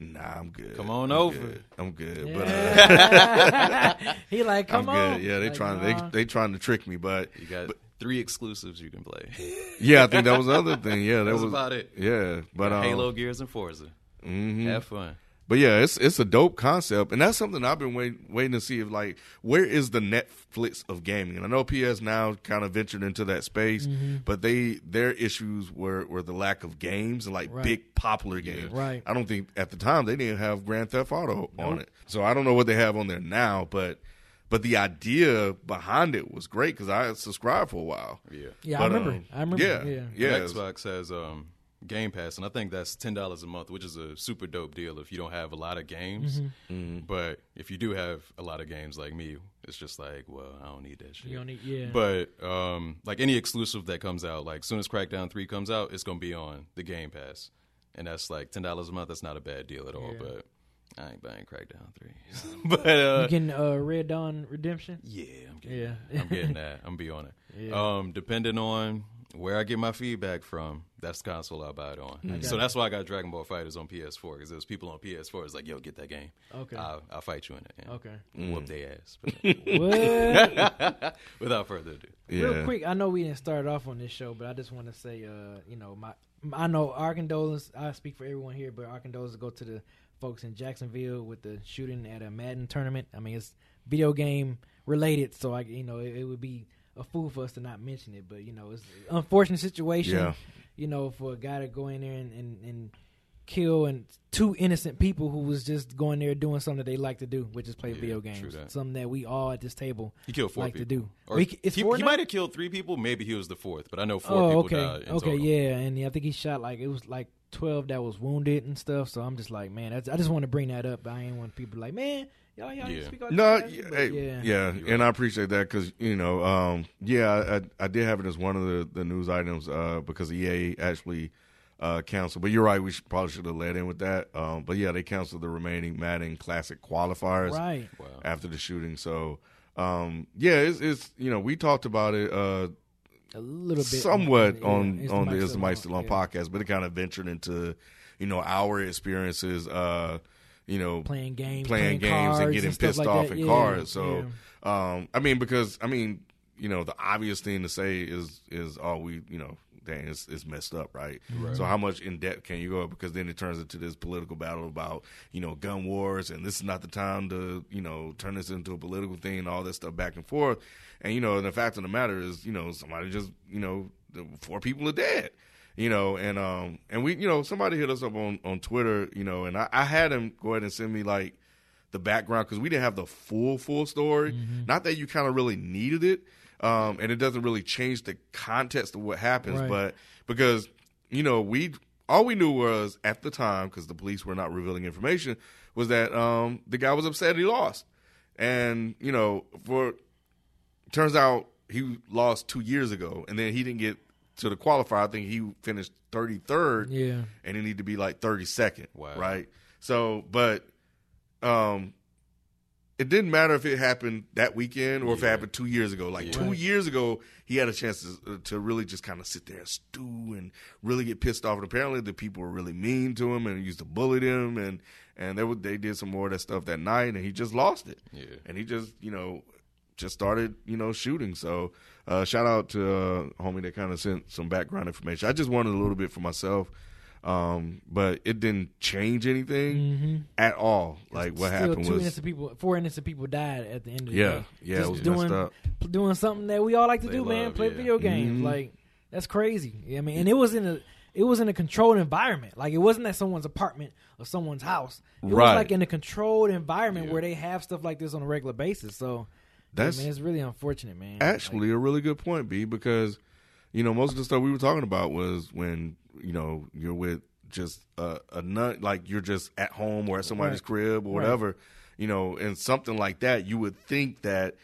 A: nah, I'm good.
C: Come on
A: I'm
C: over.
A: good. I'm good. But uh,
B: he like, come
A: I'm
B: on.
A: good. Yeah, they
B: Like,
A: trying
B: nah.
A: they they trying to trick me, but
C: you got three exclusives you can play.
A: yeah, I think that was the other thing. Yeah, that
C: That's
A: was
C: about it.
A: Yeah, but um,
C: Halo, Gears, and Forza.
A: mhm.
C: Have fun.
A: But yeah, it's it's a dope concept, and that's something I've been waiting waiting to see. If like, where is the Netflix of gaming? And I know PS now kind of ventured into that space,
B: Mm-hmm.
A: but they their issues were were the lack of games and like
B: Right.
A: big popular games.
B: Right.
A: I don't think at the time they didn't have Grand Theft Auto on it, so I don't know what they have on there now, but. But the idea behind it was great because I subscribed for a while.
C: Yeah.
B: Yeah, I remember.
A: um,
B: I remember.
A: Yeah,
B: Yeah.
A: yeah.
C: Xbox has um, Game Pass, and I think that's ten dollars a month, which is a super dope deal if you don't have a lot of games.
B: Mm-hmm.
C: But if you do have a lot of games like me, it's just like, well, I don't need that shit.
B: You don't need- yeah.
C: But um, like any exclusive that comes out, like as soon as Crackdown Three comes out, it's gonna be on the Game Pass, and that's like ten dollars a month. That's not a bad deal at all.
B: Yeah.
C: But I ain't buying Crackdown Three. but uh,
B: You getting uh, Red Dead Redemption?
C: yeah, I'm getting,
B: Yeah.
C: that. I'm getting that. I'm be on it.
B: Yeah.
C: Um, depending on where I get my feedback from, that's the console I buy it on.
B: got
C: So that's why I got Dragon Ball FighterZ on PS4 because there's people on PS4 it's like, yo, get that game.
B: Okay.
C: I'll, I'll fight you in it. and
B: Okay.
C: Whoop their ass.
B: What?
C: Without further ado.
A: Yeah.
B: Real quick, I know we didn't start off on this show, but I just want to say, uh, you know, my I know our condolences. I speak for everyone here, but our condolences go to the folks in Jacksonville with the shooting at a Madden tournament. I mean, it's video game related, so I, you know, it, it would be a fool for us to not mention it. But you know, it's an unfortunate situation.
A: Yeah.
B: You know, for a guy to go in there and and, and kill and two innocent people who was just going there doing something that they like to do, which is play
C: Yeah,
B: video
C: true
B: games.
C: that.
B: Something that we all at this table
C: He killed four
B: like
C: people.
B: to do.
C: Or
B: He- it's
C: he,
B: four
C: he might have killed three people. Maybe he was the fourth, but I know four
B: oh,
C: people
B: okay,
C: died. In
B: okay,
C: total.
B: yeah, and yeah, I think he shot like it was like twelve that was wounded and stuff. So I'm just like, man, that's, I just want to bring that up. I ain't want people like, man, y'all, y'all
C: Yeah.
B: speak out
A: No,
B: your
A: yeah, hey,
B: yeah,
A: yeah,
C: You're
A: and I appreciate that because you know, um, yeah, I, I did have it as one of the, the news items uh, because EA actually uh, canceled. But you're right, we should, probably should have led in with that. Um, but yeah, they canceled the remaining Madden Classic qualifiers
B: right.
C: Wow.
A: after the shooting. So um, yeah, it's, it's you know we talked about it uh,
B: A little bit,
A: somewhat
B: yeah,
A: on
B: Is
A: on the
B: Mic
A: Is the Mic Still On
B: yeah.
A: podcast, but it kind of ventured into you know our experiences. Uh, you know,
B: playing games,
A: playing games
B: cards
A: and getting
B: stuff
A: pissed
B: like
A: off
B: that.
A: in
B: Yeah,
A: cars. So,
B: yeah.
A: um, I mean, because I mean, you know, the obvious thing to say is is oh, we, you know, dang, it's, it's messed up, right? So, how much in depth can you go? Because then it turns into this political battle about you know gun wars, and this is not the time to you know turn this into a political thing and all this stuff back and forth. And you know, the fact of the matter is, you know, somebody just you know, four people are dead you know, and um, and we, you know, somebody hit us up on on Twitter, you know, and I, I had him go ahead and send me like the background because we didn't have the full full story. Not that you kind of really needed it, um, and it doesn't really change the context of what happens,
B: Right.
A: but because you know we all we knew was at the time because the police were not revealing information was that um, the guy was upset he lost, and you know for turns out he lost two years ago, and then he didn't get to the qualifier. I think he finished thirty third,
B: Yeah.
A: and he need to be like thirty second.
C: Wow.
A: Right. So, but um, it didn't matter if it happened that weekend or if it happened two years ago. Like
C: Yeah.
A: two
B: Right.
A: years ago, he had a chance to, to really just kind of sit there and stew and really get pissed off. And apparently, the people were really mean to him and used to bully him, and and they would they did some more of that stuff that night, and he just lost it.
C: Yeah.
A: And he just you know just started you know shooting. So uh, shout out to uh, homie that kind of sent some background information. I just wanted a little bit for myself. Um, but it didn't change anything
B: Mm-hmm.
A: at all. Like what
B: Still,
A: happened
B: two
A: was,
B: innocent people, four innocent people died at the end of the
A: yeah,
B: day.
A: yeah,
B: Just
A: it was
B: doing
A: messed up.
B: doing something that we all like to
C: They
B: do, man. Play
C: yeah.
B: video games.
A: Mhm.
B: Like that's crazy. Yeah, I mean, and it was in a it was in a controlled environment. Like it wasn't at someone's apartment or someone's house. It
A: Right.
B: was like in a controlled environment
C: Yeah.
B: where they have stuff like this on a regular basis. So
A: That's
B: yeah, man, it's really unfortunate, man.
A: actually a really good point, B, because you know most of the stuff we were talking about was when you know you're with just a, a nut, like you're just at home or at somebody's
B: Right.
A: crib or
B: Right.
A: whatever, you know, and something like that, you would think that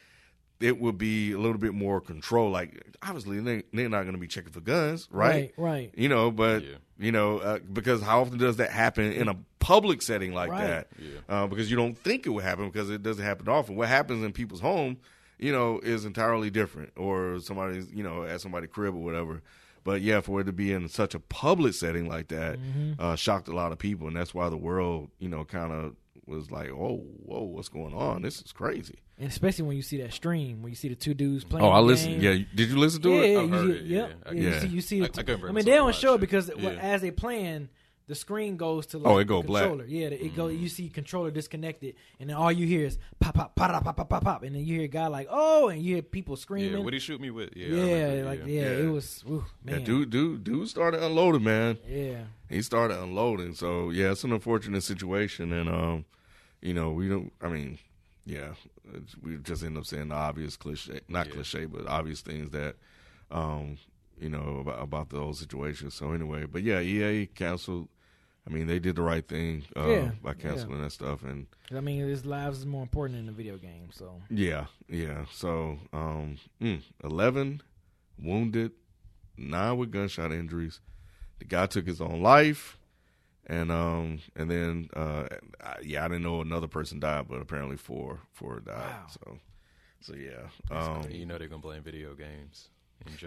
A: it would be a little bit more control. Like obviously they, they're not going to be checking for guns, right?
B: right, right.
A: You know, but
C: Yeah.
A: you know, uh, because how often does that happen in a public setting like
B: Right.
A: that?
C: Yeah.
A: Uh, because you don't think it would happen because it doesn't happen often. What happens in people's home, you know, is entirely different, or somebody's, you know, at somebody's crib or whatever. But yeah, for it to be in such a public setting like that, uh, shocked a lot of people, and that's why the world, you know, kind of was like, "Oh, whoa, what's going on? This is crazy."
B: And especially when you see that stream, when you see the two dudes playing.
A: Oh, I
B: the
A: listened.
B: game.
A: Yeah, did you listen to
B: yeah,
A: it?
B: yeah,
C: I've
B: you see,
C: it,
B: yep,
C: yeah.
B: Yeah, You see, you see.
C: I-
B: the
C: I couldn't bring
B: I mean, they don't show it
C: it.
B: because
C: Yeah.
B: as they playing, the screen goes to like
A: Oh, it go
B: the
A: black.
B: controller. Yeah, it go. You see controller disconnected, and then all you hear is pop pop pop pop pop pop pop, and then you hear a guy like oh, and you hear people
C: Yeah,
B: screaming.
C: what he shoot me with? Yeah,
B: Yeah, like yeah,
C: yeah.
B: it was ooh, man.
A: Yeah, dude, dude, dude started unloading, man.
B: Yeah,
A: He started unloading. So yeah, it's an unfortunate situation, and um, you know, we don't. I mean, yeah, we just end up saying the obvious cliche, not
C: Yeah.
A: cliche, but obvious things that, um, you know, about about the whole situation. So anyway, but yeah, EA canceled. I mean, they did the right thing uh,
B: Yeah,
A: by canceling that stuff, and
B: I mean, his lives is more important than the video game. So
A: yeah, yeah. So um, mm, eleven wounded, nine with gunshot injuries. The guy took his own life, and um, and then uh, I, yeah, I didn't know another person died, but apparently four four died.
B: Wow.
A: So, so yeah. Um,
C: you know they're gonna blame video games.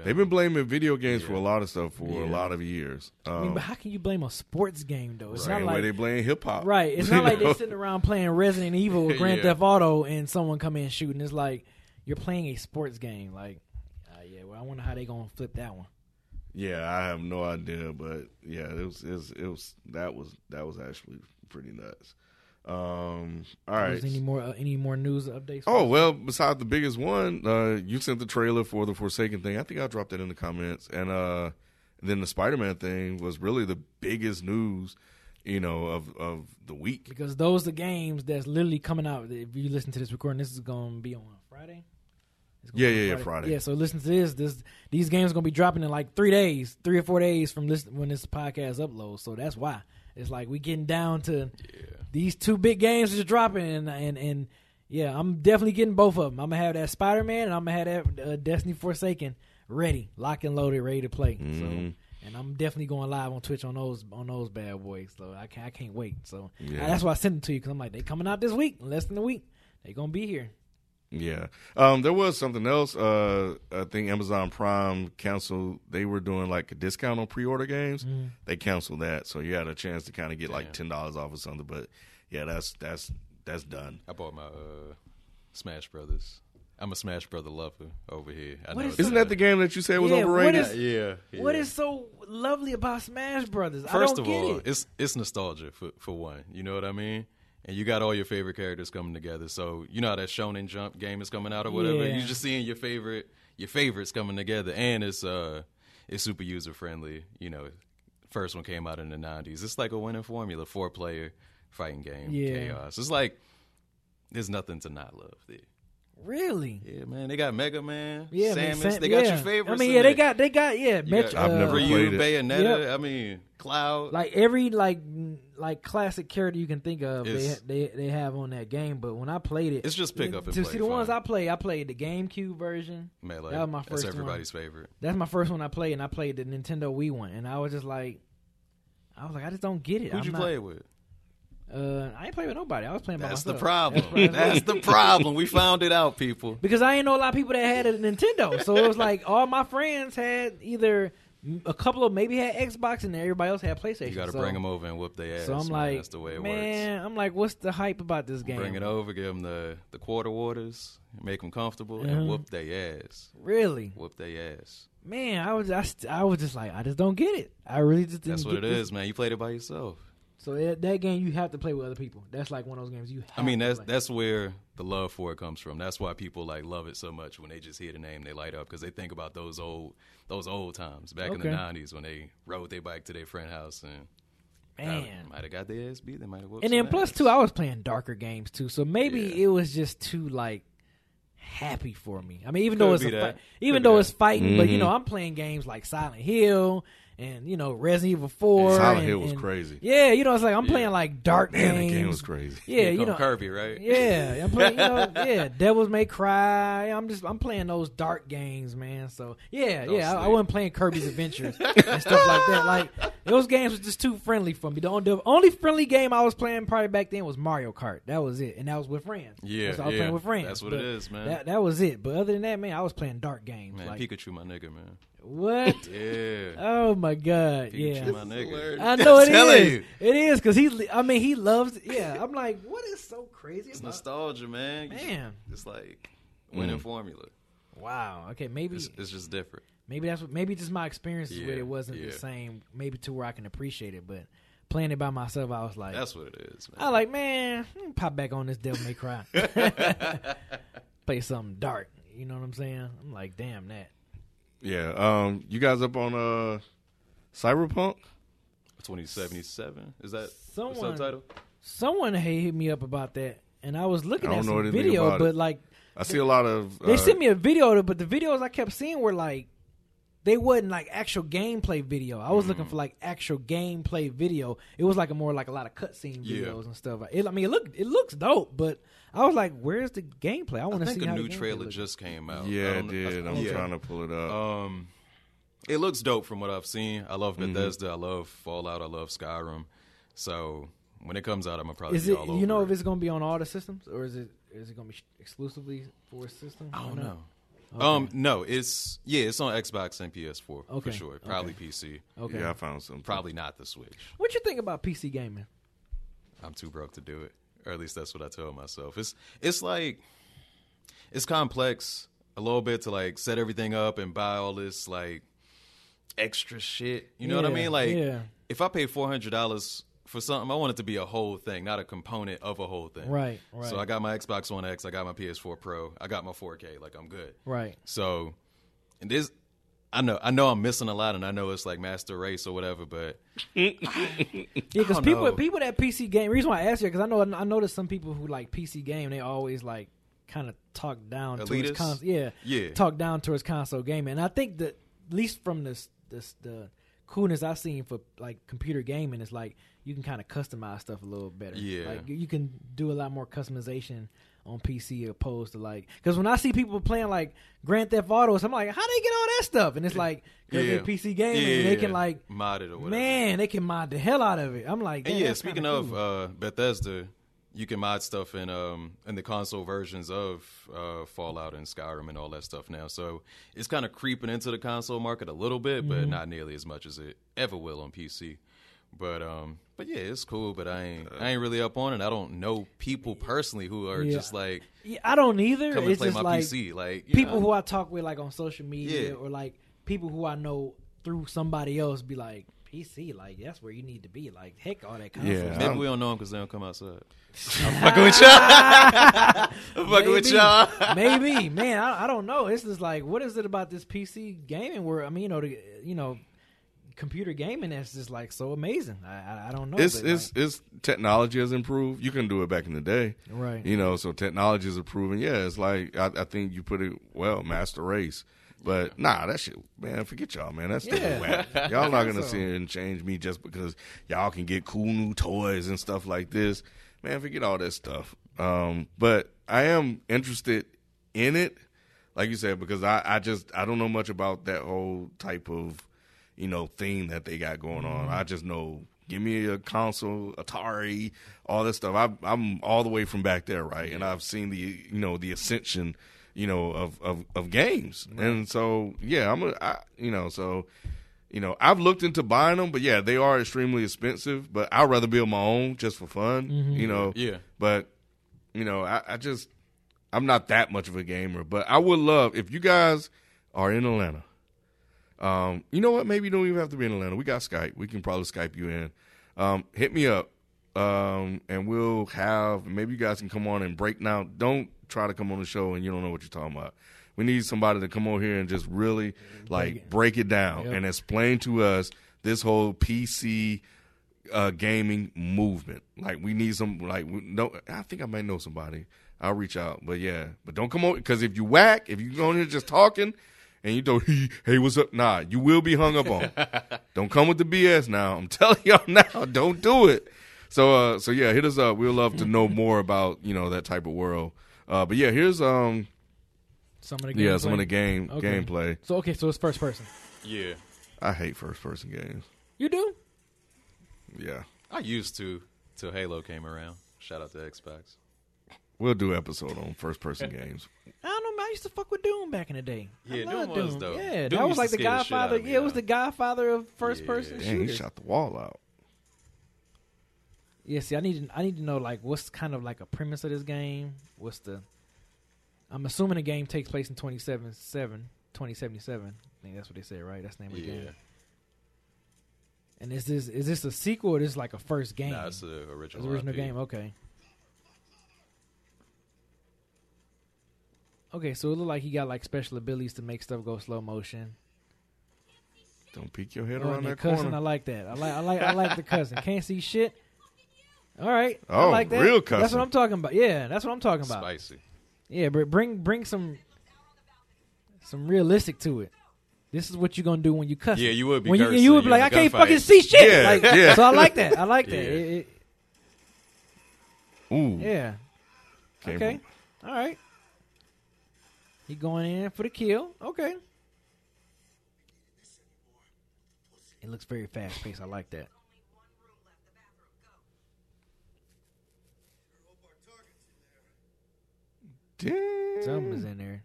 A: They've been blaming video games for a lot of stuff for a lot of years. Um,
B: I mean, but how can you blame a sports game though? It's
A: same
B: not
A: way
B: like
A: they blame hip hop,
B: right. It's
A: you
B: not like they're sitting around playing Resident Evil or Grand
C: Yeah.
B: Theft Auto and someone come in shooting. It's like you're playing a sports game. Like, uh, yeah. Well, I wonder how they gonna flip that one.
A: Yeah, I have no idea, but yeah, it was it was, it was that was that was actually pretty nuts. Um, all right.
B: Any more uh, any more news updates?
A: Oh well, besides the biggest one, uh, you sent the trailer for the Forsaken thing. I think I dropped that in the comments, and uh, then the Spider Man thing was really the biggest news, you know, of of the week.
B: because those are the games that's literally coming out. If you listen to this recording, this is going to be on Friday. Gonna
A: Yeah,
B: be on
A: yeah, yeah, Friday.
B: Yeah, so listen to this. This these games going to be dropping in like three days, three or four days from listen, when this podcast uploads. So that's why it's like we getting down to
C: Yeah.
B: these two big games is dropping, and and and yeah, I'm definitely getting both of them. I'm gonna have that Spider Man, and I'm gonna have that uh, Destiny Forsaken ready, lock and loaded, ready to play.
A: Mhm.
B: So. And I'm definitely going live on Twitch on those on those bad boys. So I can't I can't wait. So
A: Yeah.
B: that's why I sent it to you because I'm like they coming out this week, less than a week. They gonna be here.
A: Yeah. Um, there was something else. Uh, I think Amazon Prime canceled. They were doing like a discount on pre-order games. They canceled that, so you had a chance to kind of get like
C: Damn.
A: ten dollars off or something. But yeah, that's that's that's done.
C: I bought my uh, Smash Brothers. I'm a Smash Brother lover over here. I
B: What
C: know
B: is-
C: it's
A: Isn't that the game that you said was
B: Yeah, what
A: overrated?
B: is-
C: yeah, yeah.
B: What is so lovely about Smash Brothers? I
C: First
B: don't
C: of
B: get
C: all,
B: it.
C: it's it's nostalgia for for one. You know what I mean? And you got all your favorite characters coming together. So you know how that Shonen Jump game is coming out or whatever.
B: Yeah.
C: You're just seeing your favorite your favorites coming together, and it's uh it's super user friendly. You know, first one came out in the '90s. It's like a winning formula, four player fighting game,
B: Yeah.
C: chaos. It's like there's nothing to not love there.
B: Really?
C: Yeah, man. They got Mega Man,
B: Yeah, man,
C: Samus.
B: Sam-
C: they got
B: yeah.
C: your favorites.
B: I mean, yeah, they got they got yeah.
C: You
B: Metro,
C: got
A: I've never
B: uh,
A: played it.
C: Bayonetta.
B: Yep.
C: I mean, Cloud.
B: like every like like classic character you can think of. They
C: It's-
B: they they have on that game. But when I played it,
C: It's just pick up and
B: to
C: play,
B: see the ones. I played. I played the GameCube version.
C: Melee.
B: that was my first
C: That's
B: one.
C: everybody's favorite.
B: That's my first one I played, and I played the Nintendo Wii one, and I was just like, I was like, I just don't get it.
C: Who'd
B: I'm
C: you
B: not-
C: play with?
B: Uh, I ain't playing with nobody. I was playing by myself.
C: That's the problem. That's the problem. We found it out, people.
B: because I ain't know a lot of people that had a Nintendo. So it was like all my friends had either a couple of maybe had Xbox and everybody else had PlayStation.
C: You got to
B: so,
C: bring them over and whoop their ass.
B: So I'm
C: man.
B: like,
C: that's the way it
B: man, I'm like, what's the hype about this game?
C: Bring it over, give them the the quarter waters, make them comfortable,
B: Mhm.
C: and whoop their ass.
B: Really,
C: Whoop their ass.
B: man, I was I, st- I was just like, I just don't get it. I really just didn't
C: That's what it
B: this.
C: is, man. You played it by yourself.
B: So that, that game you have to play with other people. That's like one of those games you. Have
C: I mean,
B: to
C: that's
B: play.
C: that's where the love for it comes from. That's why people like love it so much when they just hear the name, they light up because they think about those old those old times back in the '90s when they rode their bike to their friend house and
B: man.
C: might have got their ass beat. They might have
B: And then plus
C: ass.
B: two, I was playing darker games too, so maybe
C: Yeah.
B: it was just too like happy for me. I mean, even though it's
C: be
B: a fight, even
C: Could
B: though it's fighting, but you
A: Mhm.
B: know, I'm playing games like Silent Hill and you know Resident Evil Four.
A: Silent
B: and-
A: Hill was
B: and-
A: crazy.
B: Yeah, you know, it's like I'm
C: Yeah.
B: playing like dark
A: Man,
B: games.
A: the game was crazy.
B: Yeah, you know,
C: Kirby, right?
B: yeah, I'm playing. You know, yeah, Devils May Cry. I'm just I'm playing those dark games, man. So yeah,
C: Don't
B: yeah, I, I wasn't playing Kirby's Adventures and stuff like that. Like those games were just too friendly for me. The only, the only friendly game I was playing probably back then was Mario Kart. That was it, and that was with friends.
C: Yeah,
B: That's what I was
C: yeah.
B: playing with friends.
C: That's what
B: But
C: it is, man.
B: That that was it. But other than that, man, I was playing dark games.
C: man,
B: like
C: Pikachu, my nigga, man.
B: what?
C: Yeah,
B: oh my god,
C: Pikachu,
B: yeah.
C: my nigga.
B: I know it
C: telling
B: is.
C: you.
B: It is because he. I mean, he loves. Yeah, I'm like, what is so crazy
C: It's
B: about?
C: nostalgia, man. You-
B: Man,
C: It's like winning
A: Mm.
C: formula.
B: wow. Okay, maybe
C: It's, it's just different.
B: maybe that's what. Maybe just my experiences with
C: Yeah,
B: it wasn't the same. Maybe to where I can appreciate it, but playing it by myself, I was like,
C: That's what it is,
B: I
C: man.
B: like, man, pop back on this Devil May Cry. Play something dark. You know what I'm saying? I'm like, damn that.
A: Yeah. Um, you guys up on uh, Cyberpunk?
C: 2077 is that
B: Someone-
C: the subtitle?
B: Someone had hit me up about that, and I was looking
A: I
B: at
A: don't
B: some video,
A: about it.
B: but like
A: I see a lot of.
B: they
A: uh,
B: sent me a video, but the videos I kept seeing were like they wasn't like actual gameplay video. I was looking
A: Mm.
B: for like actual gameplay video. It was like a more like a lot of cutscene
C: Yeah.
B: videos and stuff. It, I mean, it looked it looks dope, but I was like, where's the gameplay? I
C: I
B: want to
C: think
B: see
C: a
B: how
C: new trailer
B: looks.
C: just came out.
A: Yeah, it did. I'm
C: yeah.
A: trying to pull it up.
C: Um, it looks dope from what I've seen. I love
A: Mm-hmm.
C: Bethesda. I love Fallout. I love Skyrim. So when it comes out, I'm gonna probably
B: Is
C: be
B: it?
C: all
B: You know
C: over
B: if it's going to be on all the systems, or is it is it going to be exclusively for a system?
C: I
B: or
C: don't know.
B: Okay.
C: Um, no, it's yeah, it's on Xbox and PS4
B: Okay,
C: for sure. Probably PC.
B: Okay.
A: Yeah, I found some.
C: Probably not the Switch.
B: What you think about PC gaming?
C: I'm too broke to do it, or at least that's what I tell myself. It's it's like it's complex a little bit to like set everything up and buy all this like extra shit. You know what I mean? Like
B: yeah.
C: if I pay four hundred dollars for something, I want it to be a whole thing, not a component of a whole thing.
B: Right, right.
C: So I got my Xbox One X, I got my PS4 Pro, I got my 4K. Like I'm good.
B: Right.
C: So, and this, I know, I know, I'm missing a lot, and I know it's like Master Race or whatever, but
B: Yeah, because people
C: know.
B: people that PC game. Reason why I asked you because I know I noticed some people who like PC game. They always like kind of talk down towards
C: Elitists?
B: console. Yeah,
C: Yeah.
B: talk down towards console gaming. And I think that at least from this this the coolness I've seen for like computer gaming is like you can kind of customize stuff a little better.
C: Yeah.
B: like you- can do a lot more customization on PC opposed to like because when I see people playing like Grand Theft Autos, I'm like, how do they get all that stuff? And it's like because
C: yeah,
B: they're PC gaming, and they can like
C: mod it or whatever.
B: Man, they can mod the hell out of it. I'm like,
C: And yeah, speaking of
B: cool.
C: uh, Bethesda, you can mod stuff in um in the console versions of uh, Fallout and Skyrim and all that stuff now. So it's kind of creeping into the console market a little bit, but
B: Mm-hmm.
C: not nearly as much as it ever will on PC. But um, but yeah, it's cool. But I ain't I ain't really up on it. I don't know people personally who are
B: Yeah.
C: just like
B: yeah, I don't either.
C: come and
B: It's
C: play
B: just
C: my
B: like
C: PC. Like
B: people
C: know,
B: who I talk with, like on social media,
C: Yeah.
B: or like people who I know through somebody else, be like, PC, like that's where you need to be. Like, heck, all that console.
A: Yeah.
B: stuff.
C: maybe
A: I'm-
C: we don't know them because they don't come outside. I'm fucking with y'all. I'm fucking with
B: Maybe.
C: y'all.
B: maybe, man, I, I don't know. It's just like, what is it about this PC gaming? Where I mean, you know, the, you know, computer gaming that's just like so amazing. I I, I don't know.
A: It's
B: but,
A: it's it's technology has improved. You can do it back in the day,
B: right.
A: you know. So technology is improving. Yeah, it's like I, I think you put it well, master race. But nah, that shit, man. Forget y'all, man. That's still
B: Yeah.
A: whack. Y'all not gonna
B: So-
A: sit here and change me just because y'all can get cool new toys and stuff like this. Man, forget all that stuff. Um, but I am interested in it, like you said, because I, I just I don't know much about that whole type of you know thing that they got going on. I just know give me a console, Atari, all this stuff. I, I'm all the way from back there, right? And I've seen the you know the ascension, you know of of, of games, and so yeah, I'm a I, you know so. You know, I've looked into buying them, but yeah, they are extremely expensive. But I'd rather build my own just for fun. You know,
C: Yeah.
A: but you know, I, I just I'm not that much of a gamer, but I would love if you guys are in Atlanta. Um, you know what? Maybe you don't even have to be in Atlanta. We got Skype. We can probably Skype you in. Um, hit me up, um, and we'll have. Maybe you guys can come on and break Now, Don't try to come on the show and you don't know what you're talking about. We need somebody to come on here and just really like break it down
B: Yep.
A: and explain to us this whole PC uh, gaming movement. Like we need some. Like we, no, I think I might know somebody. I'll reach out. But yeah, but don't come on because if you whack, if you go in here just talking and you don't, hey, what's up? Nah, you will be hung up on. don't come with the BS now. I'm telling y'all now. Don't do it. So uh, so yeah, hit us up. We'd love to know more about you know that type of world. Uh, but yeah, here's um
B: Some of the
A: yeah some of the game
B: Okay.
A: gameplay.
B: So okay, so it's first person.
C: Yeah.
A: I hate first person games.
B: You do?
A: Yeah,
C: I used to till Halo came around. Shout out to Xbox.
A: we'll do episode on first person games.
B: I don't know. Man, I used to fuck with Doom back in the day.
C: Yeah,
B: loved
C: Doom was dope.
B: Yeah,
C: Doom
B: that was like the
C: scare the shit
B: Godfather.
C: me,
B: yeah, it was the Godfather of first
C: Yeah.
B: person
A: Dang, he shot the wall out.
B: Yeah, see, I need to, I need to know like what's kind of like a premise of this game. What's the? I'm assuming the game takes place in 2077, 2077. I think that's what they said, right? That's the name of the
C: Yeah.
B: game. And is this is this a sequel or is this like a first game?
C: Nah, it's the
B: It's
C: original.
B: the original
C: IP.
B: game. Okay. Okay, so it looked like he got like special abilities to make stuff go slow motion.
A: Don't peek your head
B: Oh,
A: around that
B: cousin, I like that. I like, I like, I like the cousin. Can't see shit. All right, I
A: Oh,
B: like that.
A: real
B: That's what I'm talking about. Yeah, that's what I'm talking about.
C: Spicy.
B: Yeah, but bring bring some some realistic to it. This is what you're gonna do when you cuss.
C: Yeah, you would be
B: When you, you would be like, I can't
C: gunfight.
B: fucking see shit.
A: Yeah,
B: like,
A: yeah.
B: So I like that. I like that.
C: Yeah.
B: It- it-
A: Ooh,
B: yeah.
A: came
B: Okay.
A: from-
B: All right. He going in for the kill. Okay. It looks very fast paced. I like that.
A: Damn.
B: Something is in there.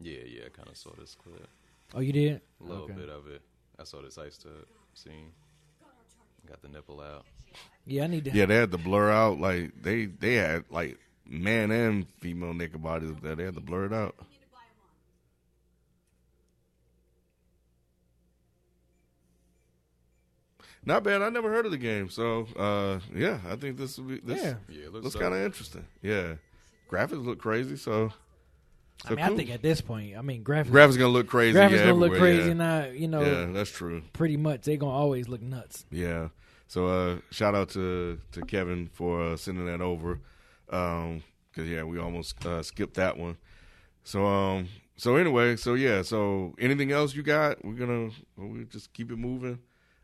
C: Yeah, yeah, I kind of saw this clip.
B: Oh, you did?
C: A little
B: Okay.
C: bit of it. I saw this ice tub scene. Got the nipple out.
B: Yeah, I need to.
A: Yeah, they had to blur out like they they had like man and female naked bodies there. They had to blur it out. Not bad. I never heard of the game, so uh, yeah, I think this will be this
B: Yeah.
C: Yeah, looks,
A: looks kind of interesting. Yeah, graphics look crazy, so,
B: I mean,
A: cool.
B: I think at this point, I mean, graphics.
A: graphics gonna look crazy.
B: graphics
A: yeah,
B: gonna look crazy
A: Yeah.
B: now. You know,
A: yeah, that's true.
B: pretty much they gonna always look nuts.
A: Yeah. So uh, shout out to to Kevin for uh, sending that over. Um 'cause yeah, we almost uh, skipped that one. So um, so anyway, so yeah, so anything else you got? We're gonna we just keep it moving.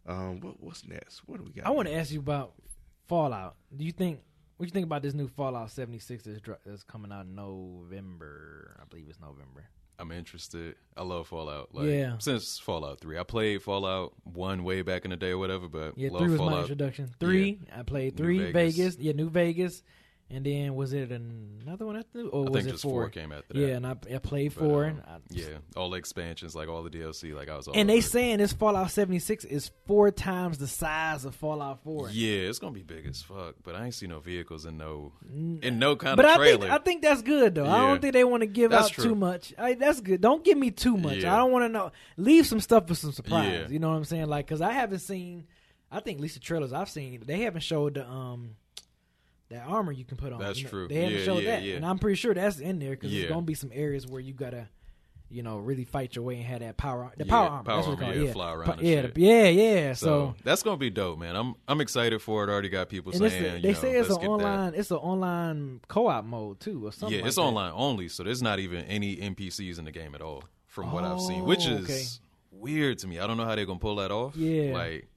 A: Um, what what's next? What do we got?
B: I want to ask you about Fallout. Do you think what you think about this new Fallout 76 that's, dr- that's coming out in November? I believe it's November.
C: I'm interested. I love Fallout. Like,
B: Yeah.
C: Since Fallout 3. I played Fallout 1 way back in the day or whatever, but
B: Yeah,
C: love
B: three was my introduction. Three, I played three
C: Vegas.
B: Vegas. Yeah, New Vegas, and then was it another one after? Or
C: I
B: was
C: think
B: it
C: just
B: four?
C: four came after that.
B: Yeah, and I, I played
C: But,
B: four.
C: um,
B: and I-
C: Yeah, all the expansions, like all the DLC, like I was all
B: and they
C: it.
B: saying this Fallout 76 is four times the size of Fallout 4.
C: Yeah, it's gonna be big as fuck, but I ain't see no vehicles in no in no kind
B: But
C: of
B: I
C: trailer.
B: think I think that's good though. I don't think they want to give
C: That's
B: out
C: true.
B: too much. I, that's good. Don't give me too much.
C: Yeah.
B: I don't want to know. Leave some stuff for some surprise.
C: Yeah.
B: You know what I'm saying? Like because I haven't seen. I think at least the trailers I've seen, they haven't showed the um that armor you can put on.
C: That's
B: You know,
C: true.
B: They haven't
C: Yeah,
B: showed
C: yeah,
B: that,
C: yeah.
B: and I'm pretty sure that's in there because there's gonna be some areas where you gotta. You know, really fight your way and have that power, the
C: Yeah,
B: power armor.
C: power
B: that's what
C: armor, yeah,
B: Yeah,
C: fly around
B: Pa- yeah, the- yeah, yeah.
C: so,
B: So,
C: that's gonna be dope, man. I'm I'm excited for it. I Already got people saying
B: a,
C: you
B: they
C: know,
B: say it's an
C: get that.
B: online, it's an online co-op mode too, or something.
C: Yeah,
B: like
C: it's
B: that.
C: online only, so there's not even any NPCs in the game at all, from what I've seen, which
B: Oh,
C: is
B: okay.
C: weird to me. I don't know how they're gonna pull that off.
B: Yeah.
C: like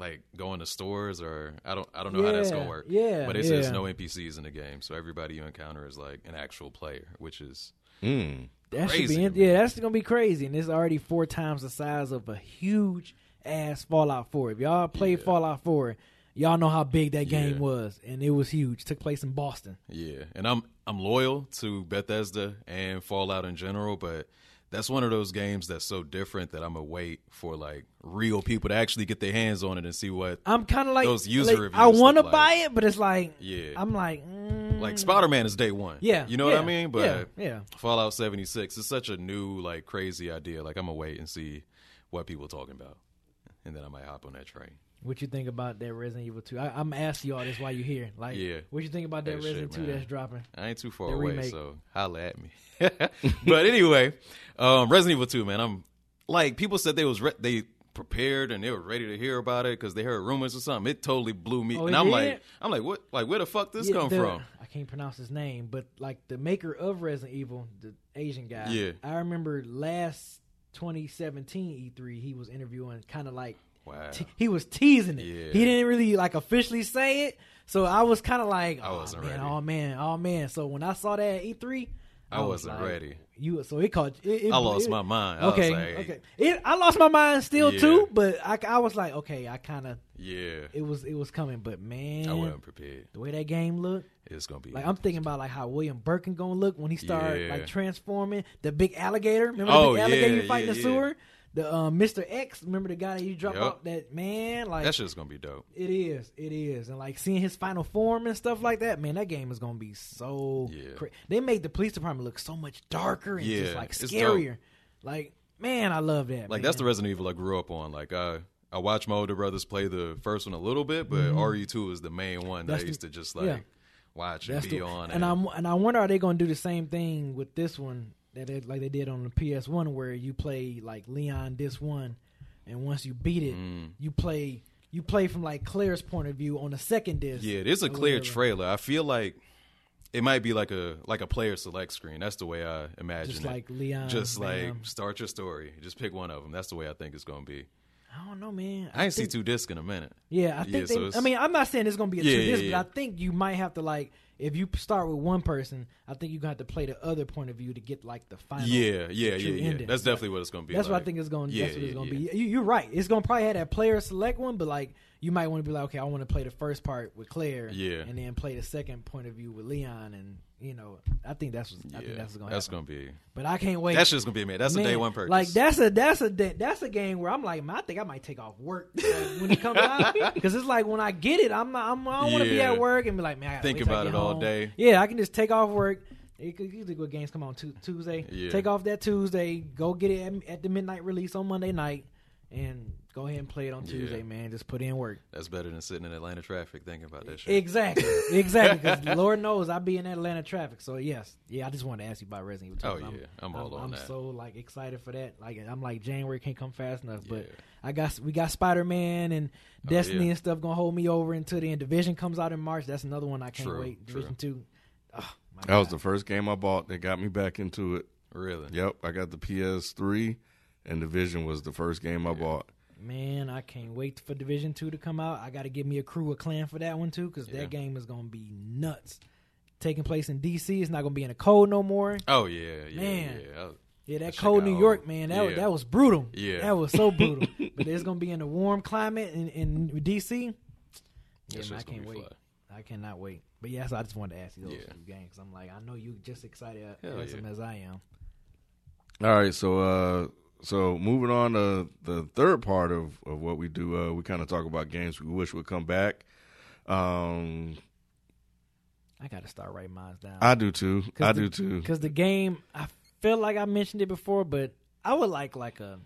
C: like going to stores or I don't I don't know how that's gonna work.
B: yeah,
C: but it says no NPCs in the game, so everybody you encounter is like an actual player, which is
A: Mm.
B: That should be in, yeah, that's gonna be crazy, and it's already four times the size of a huge ass Fallout Four. If y'all played
C: Yeah.
B: Fallout Four, y'all know how big that game
C: Yeah.
B: was, and it was huge. Took place in Boston.
C: Yeah, and I'm I'm loyal to Bethesda and Fallout in general, but that's one of those games that's so different that I'm gonna wait for like real people to actually get their hands on it and see what
B: I'm kind of like
C: Those user
B: like, I want to
C: look
B: buy
C: like.
B: it, but it's like
C: Yeah.
B: I'm like mm,
C: like Spider Man is day one.
B: Yeah,
C: you know what I mean. But
B: yeah, yeah.
C: Fallout 76 is such a new like crazy idea. Like I'm gonna wait and see what people are talking about, and then I might hop on that train.
B: What you think about that Resident Evil Two? I, I'm asking y'all this while you're here. Like,
C: Yeah.
B: what you think about that
C: That shit,
B: Resident Two
C: man.
B: that's dropping?
C: I ain't too far
B: The
C: away,
B: remake.
C: so holla at me. but anyway, um, Resident Evil 2, man. I'm like people said they was re- they prepared and they were ready to hear about it because they heard rumors or something. It totally blew me,
B: Oh,
C: and I'm
B: did?
C: like, I'm like, what? Like, where the fuck this
B: Yeah,
C: come
B: the-
C: from?
B: I can't pronounce his name, but like the maker of Resident Evil, the Asian guy.
C: Yeah.
B: I remember last 2017 E3, he was interviewing, kind of like
C: Wow.
B: te- he was teasing it.
C: Yeah.
B: He didn't really like officially say it, so I was kind of like,
C: I
B: oh
C: wasn't
B: man,
C: ready.
B: oh man, oh man. So when I saw that at E3,
C: I
B: was
C: wasn't
B: like,
C: ready.
B: You so it caught. It, it-
C: I lost
B: it-
C: my mind. I was
B: Okay,
C: like,
B: okay. It, I lost my mind still
C: Yeah.
B: too, but I, I was like, okay, I kind of
C: Yeah,
B: it was it was coming, but man,
C: I wasn't prepared.
B: the way that game looked.
C: It's gonna be
B: Like I'm thinking about like how William Birkin gonna look when he started
C: Yeah.
B: like transforming the big alligator. Remember
C: Oh,
B: the big alligator
C: yeah,
B: you fight in the
C: yeah.
B: sewer? The um, Mr. X. Remember the guy that you drop
C: Yup.
B: out that man? Like
C: that shit's gonna be dope.
B: it is, it is, and like seeing his final form and stuff like that. Man, that game is gonna be so.
C: Yeah.
B: Cra- they made the police department look so much darker and
C: Yeah,
B: just like scarier. Like Man, I love that.
C: Like
B: man.
C: that's the Resident Evil I grew up on. Like I I watched my older brothers play the first one a little bit, but RE2 is the main one that
B: Mm-hmm.
C: I
B: the-
C: used to just like
B: yeah.
C: watch and
B: That's
C: be
B: the-
C: on.
B: and I'm and I wonder are they going to do the same thing with this one that like they did on the PS One, where you play like Leon this one, and once you beat it,
C: Mm.
B: you play you play from like Claire's point of view on the second disc.
C: yeah, there's a clear
B: whatever.
C: trailer. I feel like it might be like a like a player select screen. That's the way I imagine
B: just
C: it.
B: like Leon.
C: just like start your story. Just pick one of them. That's the way I think it's gonna be.
B: I don't know, man.
C: I ain't see two discs in a minute.
B: Yeah, I think
C: so
B: they.
C: it's-
B: I mean, I'm not saying it's gonna be a
C: Yeah,
B: two
C: yeah,
B: disc,
C: yeah.
B: but I think you might have to like if you start with one person, I think you're gonna have to play the other point of view to get like the final.
C: Yeah, yeah, yeah, yeah.
B: ending.
C: That's definitely what it's gonna be.
B: That's what I think it's going.
C: Yeah,
B: that's what it's
C: yeah,
B: going to
C: yeah.
B: be. You, you're right. It's going to probably have that player select one, but like you might want to be like, okay, I want to play the first part with Claire,
C: Yeah.
B: and then play the second point of view with Leon, and you know, I think that's what, I think
C: Yeah,
B: that's going to
C: that's
B: happen.
C: gonna be.
B: But I can't wait.
C: That's just gonna be man. That's
B: Man,
C: a day one purchase.
B: Like that's a that's a that's a game where I'm like, man, I think I might take off work like, when it comes out because it's like when I get it, I'm not, I'm, I don't want to be at work and be like, man, I gotta
C: Think
B: wait till I
C: about it all
B: home.
C: day.
B: Yeah, I can just take off work. It could usually what games come on Tu- Tuesday.
C: Yeah.
B: Take off that Tuesday, go get it at, at the midnight release on Monday night, and go ahead and play it on
C: Yeah.
B: Tuesday, man. Just put in work.
C: That's better than sitting in Atlanta traffic thinking about that shit.
B: Exactly, exactly. Because Lord knows I be in Atlanta traffic. So yes, yeah. I just wanted to ask you about Resident Evil. 2,
C: Oh,
B: 'cause
C: yeah. I'm all on
B: I'm
C: that.
B: so like excited for that. Like I'm like January can't come fast enough. But
C: Yeah.
B: I got we got Spider Man and
C: Oh,
B: Destiny
C: yeah.
B: and stuff gonna hold me over until the end. Division comes out in March. That's another one I can't
C: True,
B: wait.
C: true.
B: Division two. Oh, my
A: That was the first game I bought that got me back into it.
C: Really?
A: Yep, I got the PS3, and Division was the first game I bought.
B: Man, I can't wait for Division Two to come out. I got to give me a crew, a clan for that one too, because
C: Yeah.
B: that game is gonna be nuts. Taking place in DC, it's not gonna be in the cold no more.
C: Oh yeah, yeah,
B: Man.
C: yeah.
B: Yeah, that cold New York, man, that was, that was brutal.
C: Yeah.
B: that was so brutal. but it's gonna be in a warm climate in, in DC. Yeah, man, I can't wait.
C: fly.
B: I cannot wait. But yes, I just wanted to ask you those
C: Yeah.
B: two games. I'm like, I know you just excited as,
C: yeah.
B: as I am.
A: All right, so uh, so moving on to the third part of, of what we do, uh, we kind of talk about games we wish would come back. Um,
B: I got to start writing mine down.
A: I do too. I
B: the,
A: do too.
B: Because the game, I feel like I mentioned it before, but I would like like a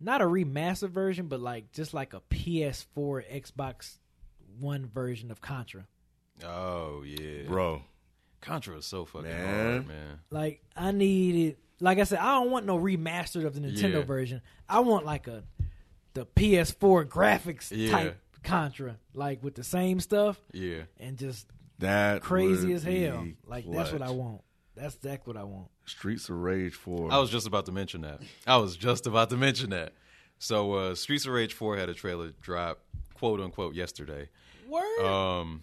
B: not a remastered version, but like just like a PS4, Xbox One version of Contra.
C: Oh yeah,
A: Bro,
C: Contra is so fucking
A: Man.
C: hard, man.
B: Like I needed, like I said, I don't want no remastered of the Nintendo
C: Yeah.
B: version. I want like a the PS4 graphics
C: Yeah.
B: type Contra, like with the same stuff
C: Yeah,
B: and just
A: that
B: crazy as hell.
A: be
B: Like that's what I want. That's exactly what I want.
A: Streets of Rage Four.
C: I was just about to mention that. I was just about to mention that. So, uh, Streets of Rage Four had a trailer drop, quote unquote, yesterday.
B: Word.
C: Um,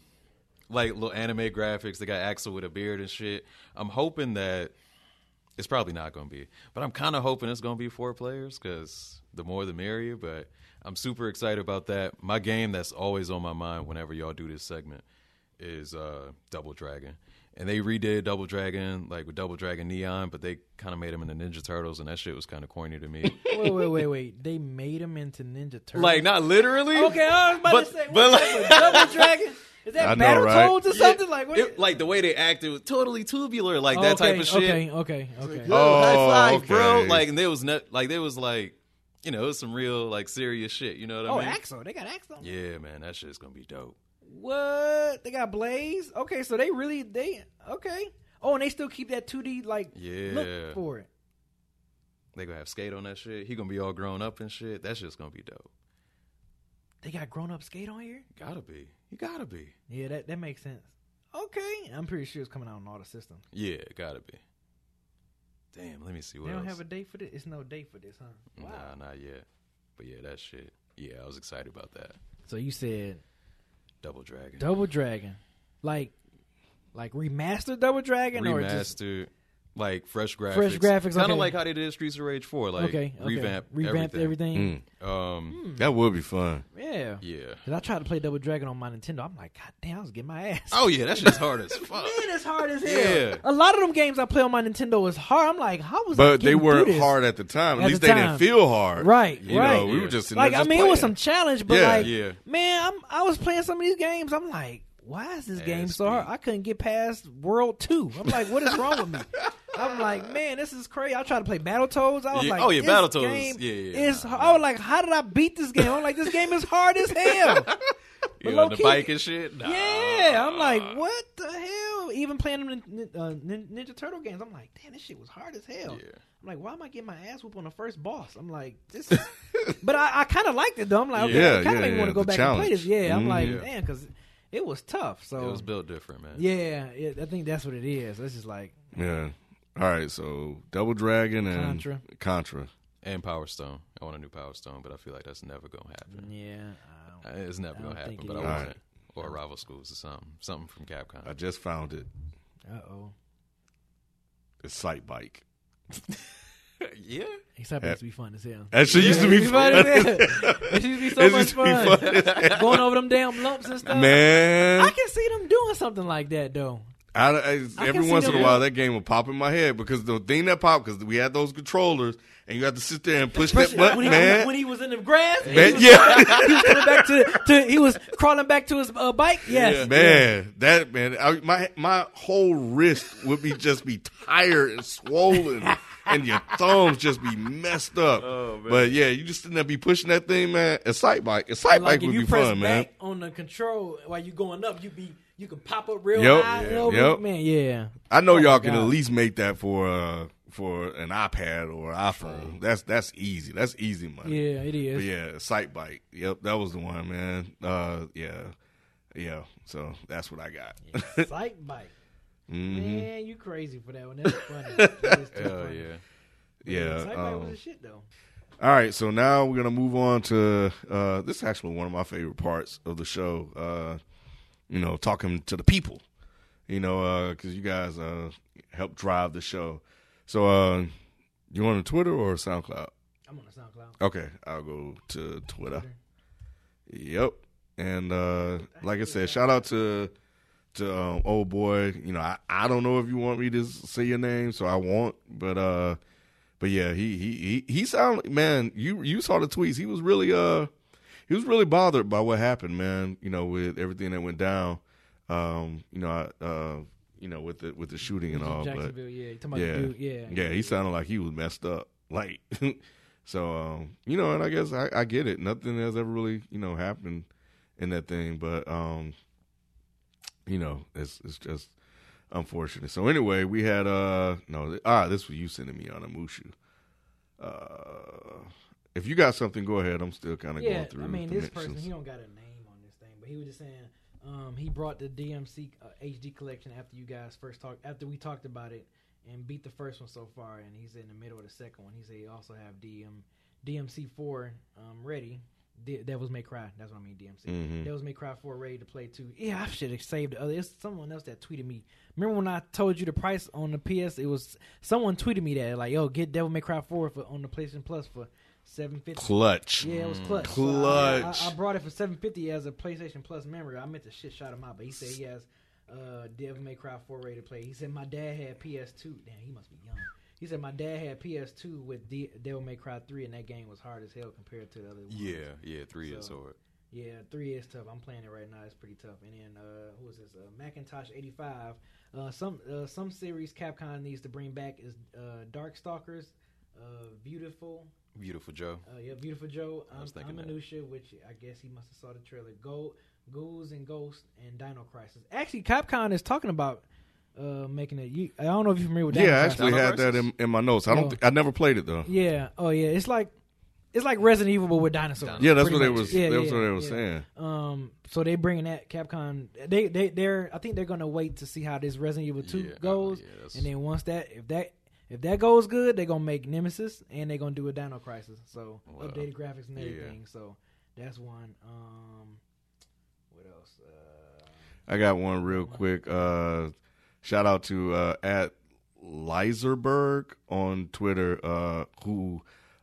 C: like little anime graphics. They got Axel with a beard and shit. I'm hoping that it's probably not going to be, but I'm kind of hoping it's going to be four players because the more the merrier. But I'm super excited about that. My game that's always on my mind whenever y'all do this segment is uh, Double Dragon. And they redid Double Dragon like with Double Dragon Neon, but they kind of made him into Ninja Turtles, and that shit was kind of corny to me.
B: wait, wait, wait, wait. They made him into Ninja Turtles.
C: like not literally.
B: okay, I was about
C: But-
B: to say,
C: but like-
B: double dragon? Is
A: I
B: that
A: know, right?
B: Battletoads or
C: Yeah,
B: something? like what?
C: it- like the way they acted was totally tubular, like
B: Oh,
C: that
B: okay,
C: type of shit.
B: Okay, okay, okay.
C: Yo,
A: Oh,
C: high five, bro! Like and there was not, like there was like, you know, it was some real like serious shit. You know what
B: oh,
C: I mean?
B: Oh, Axel. They got Axel.
C: Yeah, man, that shit's gonna be dope.
B: What? They got Blaze. Okay, so they really they okay. Oh, and they still keep that 2D like
C: Yeah.
B: look for it.
C: They gonna have skate on that shit. He gonna be all grown up and shit. That shit's gonna be dope.
B: They got grown up skate on here.
C: Gotta be. You gotta be.
B: Yeah, that that makes sense. Okay, I'm pretty sure it's coming out on all the systems.
C: Yeah, it gotta be. Damn, let me see what
B: they don't
C: else.
B: have a date for this. It's no date for this, huh? Wow.
C: Nah, not yet. But yeah, that shit. Yeah, I was excited about that.
B: So you said
C: Double Dragon.
B: Double Dragon, like like remastered Double Dragon or just
C: Remastered, like fresh graphics.
B: Fresh graphics,
C: Kind of
B: okay.
C: like how they did Streets of Rage 4. Like
B: okay, okay.
C: revamp,
B: revamped everything.
A: Mm,
C: Um,
A: that would be fun.
B: Yeah.
C: yeah.
B: Cause I tried to play Double Dragon on my Nintendo. I'm like, God damn, I was getting my ass.
C: Oh yeah, that shit's hard as fuck.
B: Man, it's hard as hell.
C: Yeah.
B: A lot of them games I play on my Nintendo was hard. I'm like, how was I
A: But they weren't
B: this?
A: hard at the time. At,
B: At
A: least
B: the
A: they
B: time.
A: didn't feel hard.
B: Right,
A: You
B: right.
A: know, we
C: Yeah.
A: were just
B: like
A: there
B: I
A: just
B: mean, it was some challenge, but
A: Yeah.
B: like,
C: Yeah.
B: man, I'm I was playing some of these games. I'm like, why is this game so hard? I couldn't get past World Two. I'm like, what is wrong with me? I'm like, man, this is crazy. I tried to play Battletoads. I was
C: Yeah,
B: like,
C: oh, yeah, Battletoads.
B: game
C: Yeah, yeah,
B: is. I was like, how did I beat this game? I'm like, this game is hard as hell.
C: You on the
B: key-
C: bike and shit? Nah.
B: Yeah, I'm like, what the hell? Even playing them uh, Ninja Turtle games, I'm like, damn, this shit was hard as hell.
C: Yeah.
B: I'm like, why am I getting my ass whooped on the first boss? I'm like, this. Is... but I, I kind of liked it though. I'm like, okay,
A: Yeah,
B: I kind of
A: yeah,
B: want
A: yeah,
B: to go
A: the
B: back and play this. Yeah, I'm
A: Mhm.
B: like, damn, because it was tough. So
C: It was built different, man.
B: yeah, it, I think that's what it is. It's just like
A: Yeah. All right, so Double Dragon and
B: Contra.
A: Contra.
C: And Power Stone. I want a new Power Stone, but I feel like that's never gonna happen.
B: yeah. I
C: Uh, It's never
B: I
C: gonna
B: don't think
C: happen.
B: it
C: But I
A: is.
C: want it. Or rival schools or something. Something from Capcom.
A: I just found it.
B: Uh oh.
A: It's Sight Bike.
C: yeah.
B: Except it used to be fun as hell.
A: That shit used to be fun.
B: It used to be so much
A: used to be
B: fun.
A: fun as hell.
B: Going over them damn lumps and stuff.
A: Man,
B: I can see them doing something like that though.
A: I, I-
B: can
A: every once in a while that game will pop in my head because the thing that popped because we had those controllers and you had to sit there and push that button,
B: when, he,
A: man.
B: when he was in the grass,
A: Man,
B: he, was,
A: yeah.
B: he was coming back to, to he was crawling back to his uh, bike. Yes,
A: Man, that man, I, my my whole wrist would be just be tired and swollen, and your thumbs just be messed up.
C: Oh, man.
A: But yeah, you just didn't have to be pushing that thing, man. A sight bike, a sight
B: like
A: bike
B: if
A: would
B: you
A: be
B: press
A: fun, man.
B: on the control while you're going up, you'd be you can pop up real
A: Yep.
B: high.
A: Yeah.
B: over.
A: Yep.
B: Man, yeah.
A: I know
B: Oh,
A: y'all can
B: God.
A: at least make that for uh for an iPad or iPhone. That's that's easy. That's easy money.
B: Yeah, it is.
A: But yeah, sight bike. Yep, that was the one, man. Uh, yeah, yeah. So that's what I got.
B: Sight bike.
A: hmm
B: Man, you crazy for that one. That's funny. That is too
C: Hell
B: funny.
C: yeah.
A: Yeah.
B: Sight bike was
A: um,
B: shit though.
A: All right, so now we're gonna move on to uh, this. Is actually one of my favorite parts of the show. Uh, you know, talking to the people. You know, because you guys uh, help drive the show. So, uh, you on Twitter or SoundCloud?
B: I'm on SoundCloud.
A: Okay, I'll go to Twitter. Yep, and uh, like I said, shout out to to um, old boy. You know, I, I don't know if you want me to say your name, so I won't. But uh, but yeah, he he he he sounded man. You you saw the tweets. He was really uh he was really bothered by what happened, man. You know, with everything that went down. Um, you know, I, uh, you know, with the with the shooting and all, but
B: yeah. About
A: yeah,
B: yeah.
A: yeah, he sounded like he was messed up. Like, so um, you know, and I guess I, I get it. Nothing has ever really you know happened in that thing, but um, you know, it's it's just unfortunate. So anyway, we had uh no ah this was you sending me on a Mushu. Uh, if you got something, go ahead. I'm still kind of
B: Yeah,
A: going through.
B: I mean, this person he don't got a name on this thing, but he was just saying um, he brought the DMC uh, HD collection after you guys first talked, after we talked about it and beat the first one so far, and he's in the middle of the second one. He said he also have DM DMC four um, ready. De- Devils May Cry. That's what I mean. DMC.
A: Mhm.
B: Devils May Cry four ready to play too. Yeah, I should have saved the other. It's someone else that tweeted me. Remember when I told you the price on the PS? It was someone tweeted me that like, yo, get Devil May Cry four for on the PlayStation Plus for seven fifty.
A: clutch.
B: Yeah, it was clutch. So
A: Clutch.
B: I, I, I brought it for seven fifty as a PlayStation Plus memory. I meant to shit shot him out, but he said he has uh, Devil May Cry four ready to play. He said my dad had PS2. Damn, he must be young. He said my dad had PS2 with D- Devil May Cry three, and that game was hard as hell compared to the other. ones.
C: Yeah, yeah, three is
B: So-
C: hard.
B: Yeah, three is tough. I'm playing it right now. It's pretty tough. And then uh, who is this? Uh, Macintosh 85. Uh, some uh, some series Capcom needs to bring back is uh, Darkstalkers, uh, Beautiful.
C: Beautiful Joe.
B: Uh, yeah, Beautiful Joe.
C: I was
B: I'm,
C: thinking
B: I'm
C: that.
B: Onimusha, which I guess he must have saw the trailer. Go, Ghouls and Ghosts and Dino Crisis. Actually, Capcom is talking about uh, making it. You, I don't know if you're familiar with Dino
A: Yeah, I
B: Crisis.
A: actually
C: Dino
A: had that in, in my notes. I don't.
B: Oh.
A: thi- I never played it though.
B: Yeah. Oh yeah. It's like it's like Resident Evil but with dinosaurs.
A: Yeah, that's
B: pretty
A: what they
B: much.
A: was.
B: Yeah,
A: that's
B: yeah,
A: what they was
B: yeah.
A: saying.
B: Um, so they bringing that Capcom. They they they're. I think they're gonna wait to see how this Resident Evil Two
C: Yeah,
B: goes,
C: yeah,
B: and then once that if that if that goes good, they're gonna make Nemesis and they're gonna do a Dino Crisis. So
C: Wow.
B: updated graphics and
C: Yeah.
B: everything. So that's one. Um, what else? Uh,
A: I got one real quick. Uh, shout out to uh, at Leiserberg on Twitter, uh, who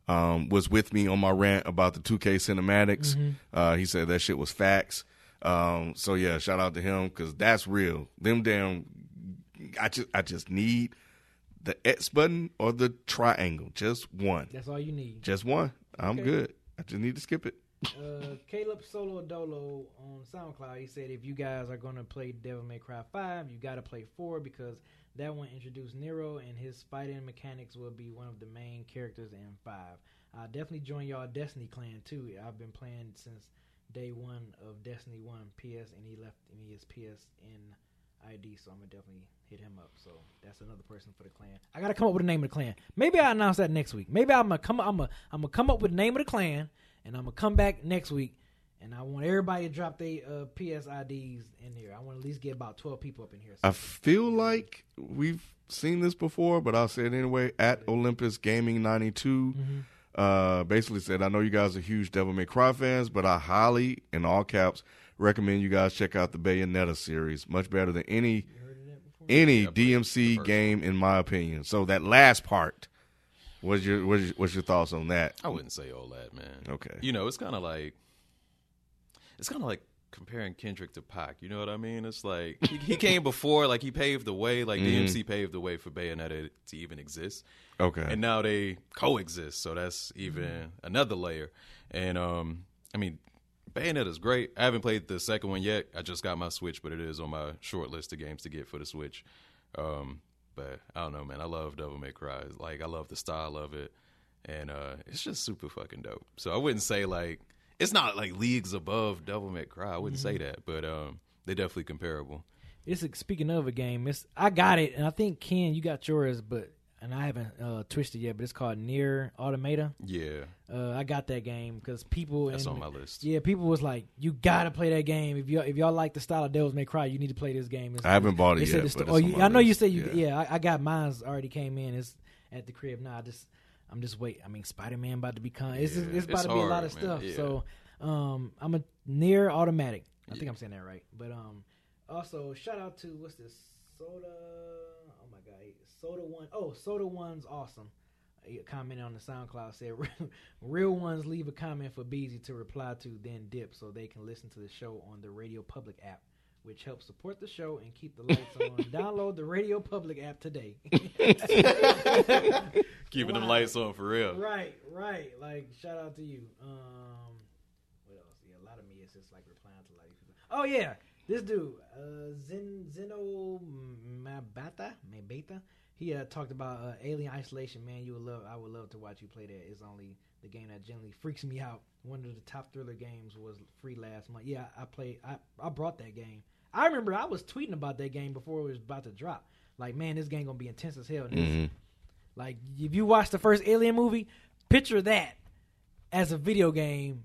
A: um, was with me on my rant about the 2K cinematics. Uh, he said that shit was facts. Um, so yeah, shout out to him because that's real. Them damn, I just I just need the X button or the triangle, just one,
B: that's all you need.
A: just one. I'm
B: Okay.
A: good. I just need to skip it.
B: Uh, Caleb Solo Dolo on SoundCloud. He said if you guys are gonna play Devil May Cry Five, you gotta play four because that one introduced Nero, and his fighting mechanics will be one of the main characters in five. I'll definitely join y'all Destiny clan too. I've been playing since day one of Destiny One PS, and he left me his PSN ID, so I'm gonna definitely hit him up. So that's another person for the clan. I gotta come up with a name of the clan. Maybe I'll announce that next week. Maybe I'm gonna come. I'm gonna I'm gonna come up with the name of the clan, and I'm gonna come back next week. And I want everybody to drop their uh, PS IDs in here. I want to at least get about twelve people up in here.
A: I feel like we've seen this before, but I'll say it anyway. At Olympus Gaming 92 uh, basically said, I know you guys are huge Devil May Cry fans, but I highly, in all caps, recommend you guys check out the Bayonetta series. Much better than any any
C: Yeah, I played the
A: DMC game, in my opinion. So that last part, what's your what's your, what's your thoughts on that?
C: I wouldn't say all that, man.
A: Okay.
C: You know, it's kind of like it's kind of like comparing Kendrick to Pac. You know what I mean? It's like he, he came before, like he paved the way, like DMC paved the way for Bayonetta to even exist,
A: Okay.
C: and now they coexist. So that's even another layer. And um, I mean, Bayonetta's great. I haven't played the second one yet. I just got my Switch, but it is on my short list of games to get for the Switch. Um, but I don't know, man. I love Devil May Cry. Like I love the style of it, and uh, it's just super fucking dope. So I wouldn't say like it's not like leagues above Devil May Cry. I wouldn't say that, but um, they're definitely comparable.
B: It's a, speaking of a game. It's I got it, and I think Ken, you got yours, but and I haven't uh, twisted yet. But it's called Nier Automata.
C: Yeah,
B: Uh, I got that game because people
C: that's
B: in-
C: on my list.
B: Yeah, people was like, "You gotta play that game. If you all if y'all like the style of Devils May Cry, you need to play this game." It's-
A: I haven't bought it yet,
B: it's
A: but
B: the- oh, you, I know you said you.
A: Yeah.
B: Yeah, I, I got mine's already came in. It's at the crib now. I just I'm just wait. I mean, Spider Man about to become. It's
C: Yeah,
B: it's about
C: it's
B: to be a lot of
C: man.
B: stuff.
C: Yeah.
B: So um, I'm a near automatic. I think I'm saying that right. But um, also shout out to what's this soda? My god, soda one. Oh, soda one's awesome. He commented on the SoundCloud said real ones leave a comment for Beezy to reply to, then dip so they can listen to the show on the Radio Public app, which helps support the show and keep the lights on. Download the Radio Public app today.
C: Keeping them lights on for real.
B: right, right. Like shout out to you. Um, what else? Yeah, a lot of me is just like replying to like. Oh yeah, this dude, uh, Zen Zeno Mabata, Mabata. He uh, talked about uh, Alien Isolation. Man, you would love. I would love to watch you play that. It's only the game that generally freaks me out. One of the top thriller games was free last month. Yeah, I played. I I brought that game. I remember I was tweeting about that game before it was about to drop. Like, man, this game gonna be intense as hell.
A: Mhm.
B: like if you watch the first Alien movie, picture that as a video game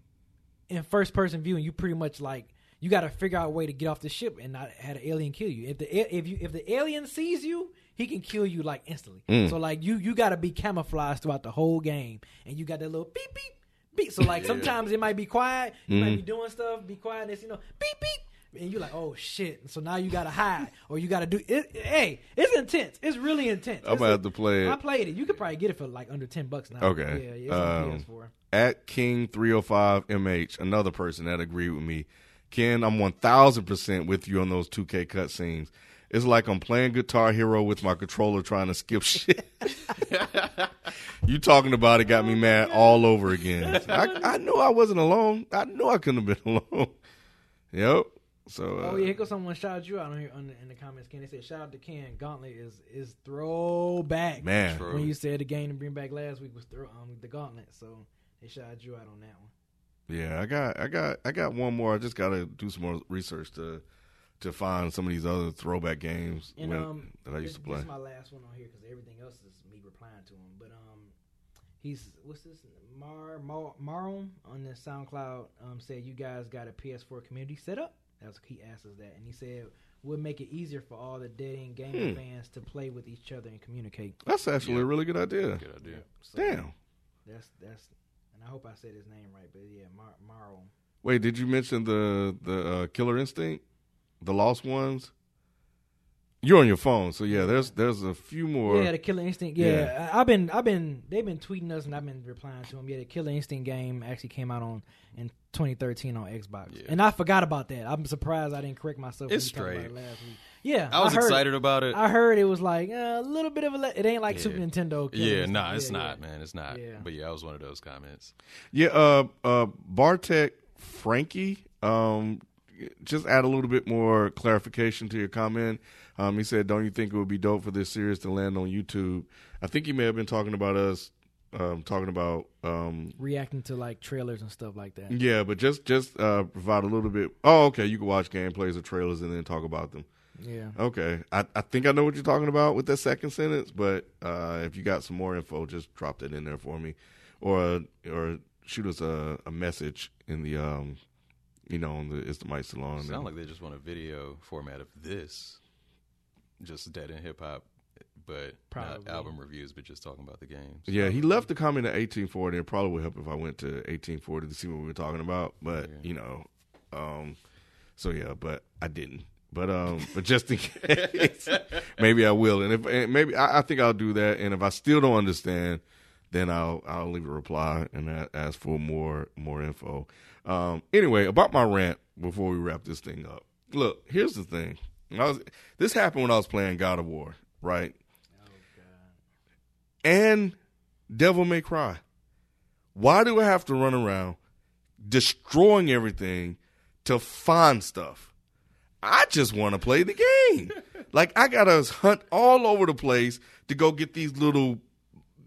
B: in first person view, and you pretty much like you got to figure out a way to get off the ship and not have an alien kill you. If the if you if the alien sees you, he can kill you like instantly.
A: Mm.
B: So like you you got to be camouflaged throughout the whole game, and you got that little beep beep beep. So like sometimes it might be quiet, you might be doing stuff, be quiet, and you know beep beep. And you're like, oh shit! So now you gotta hide, or you gotta do. It, hey, it's intense. It's really intense.
A: I'm
B: It's
A: gonna
B: a-
A: have to play
B: I played it. You could probably get it for like under ten bucks now.
A: Okay.
B: Yeah, yeah it's on
A: Um,
B: PS4.
A: At King three hundred five MH, another person that agreed with me. Ken, I'm one thousand percent with you on those two K cutscenes. It's like I'm playing Guitar Hero with my controller trying to skip shit. you talking about it got me mad all over again. I, I knew I wasn't alone. I knew I couldn't have been alone. Yep. So uh,
B: Oh yeah, here goes someone shout out you out on here on the, in the comments. Ken, they said shout out to Ken. Gauntlet is is throwback.
A: man,
C: True.
B: when you said the game to bring back last week was throw, um, the Gauntlet, so they shout out you out on that one.
A: Yeah, I got, I got, I got one more. I just got to do some more research to to find some of these other throwback games
B: And
A: when-
B: um,
A: that I used to play.
B: This is my last one on here because everything else is me replying to him. But um, he's what's this? Mar Mar Maron on the SoundCloud um said you guys got a PS4 community set up. That's he asked us that, and he said would make it easier for all the dead end gaming
A: Hmm.
B: fans to play with each other and communicate.
A: That's actually
C: Yeah.
A: a really good idea.
C: Good idea.
B: So
A: Damn.
B: That's that's, and I hope I said his name right. But yeah, Mar Maron.
A: Wait, did you mention the the uh, Killer Instinct, the Lost Ones? You're on your phone, so yeah. There's there's a few more.
B: yeah, the Killer Instinct. Yeah, I, I've been, I've been, they've been tweeting us, and I've been replying to them. Yeah, the Killer Instinct game actually came out on in 2013 on Xbox,
C: Yeah.
B: and I forgot about that. I'm surprised I didn't correct myself.
C: It's
B: you about
C: straight.
B: it last week. Yeah,
C: I was
B: heard
C: excited about it.
B: I heard it was like uh, a little bit of a. Le- it ain't like
C: Yeah.
B: Super Nintendo.
C: Yeah,
B: Instinct.
C: nah, it's
B: Yeah,
C: not,
B: yeah.
C: man. It's not.
B: Yeah.
C: But yeah, I was one of those comments.
A: Yeah, uh, uh, Bartek Frankie, um, just add a little bit more clarification to your comment. Um, he said, "Don't you think it would be dope for this series to land on YouTube?" I think he may have been talking about us, um, talking about um,
B: Reacting to like trailers and stuff like that.
A: yeah, but just just uh, provide a little bit. Oh, okay. You can watch gameplays or trailers and then talk about them.
B: Yeah.
A: Okay, I, I think I know what you're talking about with that second sentence, but uh, if you got some more info, just drop that in there for me, or or shoot us a, a message in the um, you know, on the it's the Mike Salon.
C: Sound like they just want a video format of this, just Dead End Hip Hop, but
B: Probably.
C: not album reviews, but just talking about the games.
A: yeah, he left the comment at 1840. It probably would help if I went to 1840 to see what we were talking about, but
C: Yeah.
A: you know, um, so yeah, but I didn't. But um, but just in case, maybe I will, and if and maybe I, I think I'll do that. And if I still don't understand, then I'll I'll leave a reply and ask for more more info. Um, anyway, about my rant before we wrap this thing up. Look, here's the thing. I was, this happened when I was playing God of War, right? And Devil May Cry. Why do I have to run around destroying everything to find stuff? I just want to play the game. like I gotta hunt all over the place to go get these little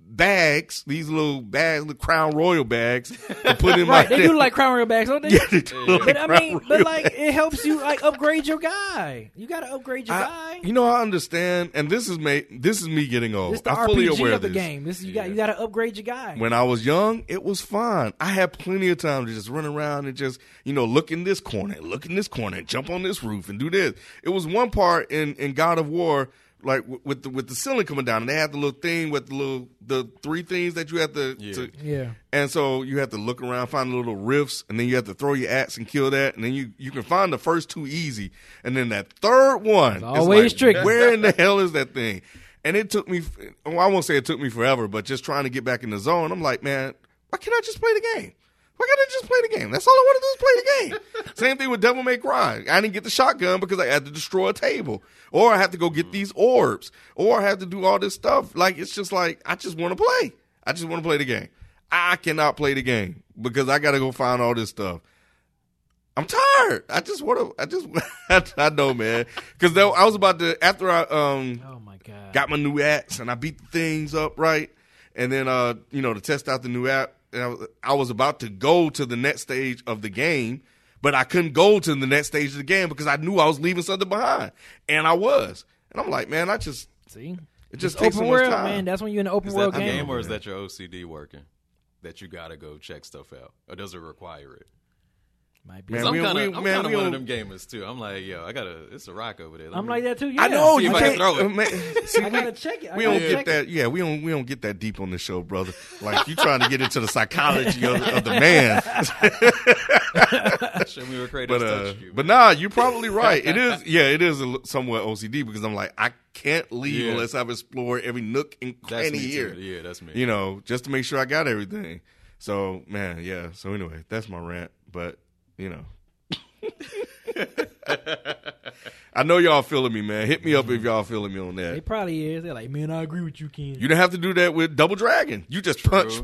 A: bags, these little bags, the Crown Royal bags, to put in
B: Right,
A: my.
B: they do like crown royal bags, don't they?
A: yeah, they do like
B: But I
A: Crown
B: mean, but
A: Royal
B: like it helps you like upgrade your guy. You got to upgrade your
A: I-
B: guy.
A: you know, I understand, and this is me. This is me getting old.
B: This the
A: I'm fully
B: RPG
A: aware
B: of the
A: this.
B: game. This you got you got to upgrade your guy.
A: When I was young, it was fine. I had plenty of time to just run around and just, you know, look in this corner, look in this corner, jump on this roof and do this. It was one part in, in God of War, like with the with the ceiling coming down, and they had the little thing with the little the three things that you had to,
C: Yeah.
A: to
B: yeah,
A: and so you have to look around, find the little rifts, and then you have to throw your axe and kill that, and then you you can find the first two easy, and then that third one, is
B: always
A: like,
B: tricky.
A: Where in the hell is that thing? And it took me, well, I won't say it took me forever, but just trying to get back in the zone, I'm like, man, why can't I just play the game? Why can't I just play the game? That's all I want to do is play the game. Same thing with Devil May Cry. I didn't get the shotgun because I had to destroy a table, or I have to go get these orbs, or I have to do all this stuff. Like it's just like I just want to play. I just want to play the game. I cannot play the game because I got to go find all this stuff. I'm tired. I just want to. I just. I know, man. Because I was about to after I um
B: Oh my god.
A: got my new axe and I beat the things up right, and then uh you know to test out the new app, and I was, I was about to go to the next stage of the game, but I couldn't go to the next stage of the game because I knew I was leaving something behind, and I was, and I'm like, man, I just
B: See,
A: it just
B: It's
A: takes
B: open
A: so much
B: world,
A: time.
B: man. That's when you're in an open
C: Is
B: world
C: that the
B: game.
C: game, or is that your OCD working? That you gotta go check stuff out, or does it require it?
B: Might be.
A: Man,
C: 'Cause I'm
A: we-
C: kind
A: we-
C: of I'm
A: man,
C: kind
A: we
C: of one of
A: don't-
C: them gamers too. I'm like, yo, I gotta. It's a rock over there. Let
B: I'm
C: me-
B: like that too. Yeah.
A: I know
C: See
A: you
C: if I
A: can't
C: can throw it.
A: uh, man, see,
B: I
A: we-
B: gotta check it. I
A: we
B: gotta
A: don't
B: check
A: get that. Yeah, we don't. We don't get that deep on the show, brother. Like you trying to get into the psychology of, of the man.
C: Show me where Kratos
A: but uh,
C: touched you.
A: but
C: man.
A: nah, you're probably right. It is. Yeah, it is a, l- somewhat OCD because I'm like, I can't leave
C: Yeah.
A: unless I've explored every nook and
C: that's
A: cranny
C: me
A: here.
C: too. Yeah, that's me.
A: You know, just to make sure I got everything. So man, yeah. So anyway, that's my rant. But you know. I know y'all feeling me, man. Hit me up if y'all feeling me on that.
B: They probably is. They're like, man, I agree with you, Ken.
A: You don't have to do that with Double Dragon. You just punch.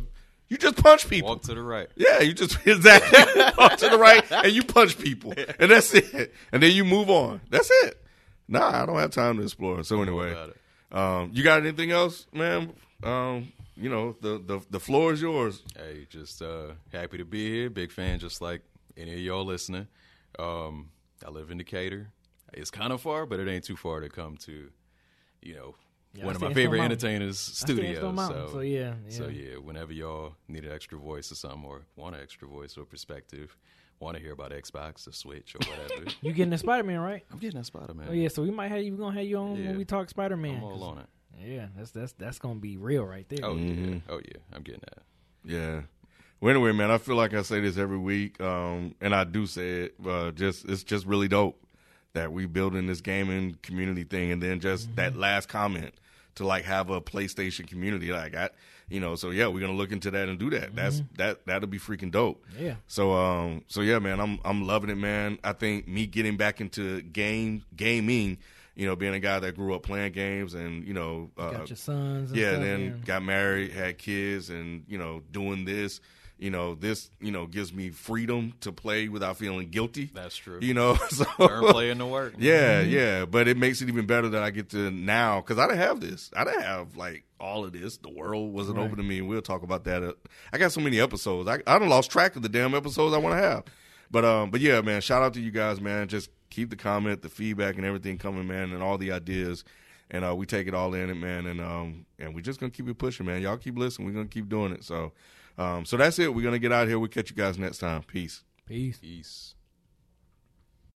A: You just punch people.
C: Walk to the right.
A: Yeah, you just exactly walk to the right and you punch people, and that's it. And then you move on. That's it. Nah, I don't have time to explore. So anyway, um, you got anything else, man? Um, you know, the the the floor is yours.
C: Hey, just uh, happy to be here. Big fan, just like any of y'all listening. Um, I live in Decatur. It's kind of far, but it ain't too far to come to. You know,
B: Yeah, I
C: one of my favorite entertainers'
B: I stay in
C: studios. So,
B: so yeah,
C: so
B: yeah.
C: yeah. Whenever y'all need an extra voice or something, or want an extra voice or perspective, want to hear about Xbox or Switch or whatever,
B: You getting a Spider Man, right?
C: I'm getting a Spider Man.
B: Oh yeah, so we might have you. We gonna have you on
C: Yeah.
B: when we talk Spider Man.
C: I'm all on it.
B: Yeah, that's that's that's gonna be real right there.
C: Oh
A: Mm-hmm.
C: yeah, oh yeah, I'm getting that.
A: Yeah. Well, anyway, man, I feel like I say this every week, um, and I do say it. Uh, just it's just really dope that we building this gaming community thing, and then just that last comment to like have a PlayStation community. Like I, you know, so yeah, we're gonna look into that and do that. That's that that'll be freaking dope.
B: Yeah.
A: So um, so yeah, man, I'm I'm loving it, man. I think me getting back into game gaming. You know, being a guy that grew up playing games and you know, uh,
B: Got your sons. And
A: yeah, then got married, had kids, and you know, doing this, you know, this you know gives me freedom to play without feeling guilty.
C: That's true.
A: You know, so
C: Turn playing to work.
A: yeah, yeah, but it makes it even better that I get to now because I didn't have this. I didn't have like all of this. The world wasn't
B: Right.
A: open to me, and we'll talk about that. Uh, I got so many episodes. I I don't lost track of the damn episodes I want to have. But um, but yeah, man, shout out to you guys, man. Just keep the comment, the feedback, and everything coming, man, and all the ideas. And uh, we take it all in it, man, and um, and we're just gonna keep it pushing, man. Y'all keep listening. We're gonna keep doing it. So, um, so that's it. We're gonna get out of here. We'll catch you guys next time. Peace.
B: Peace.
C: Peace.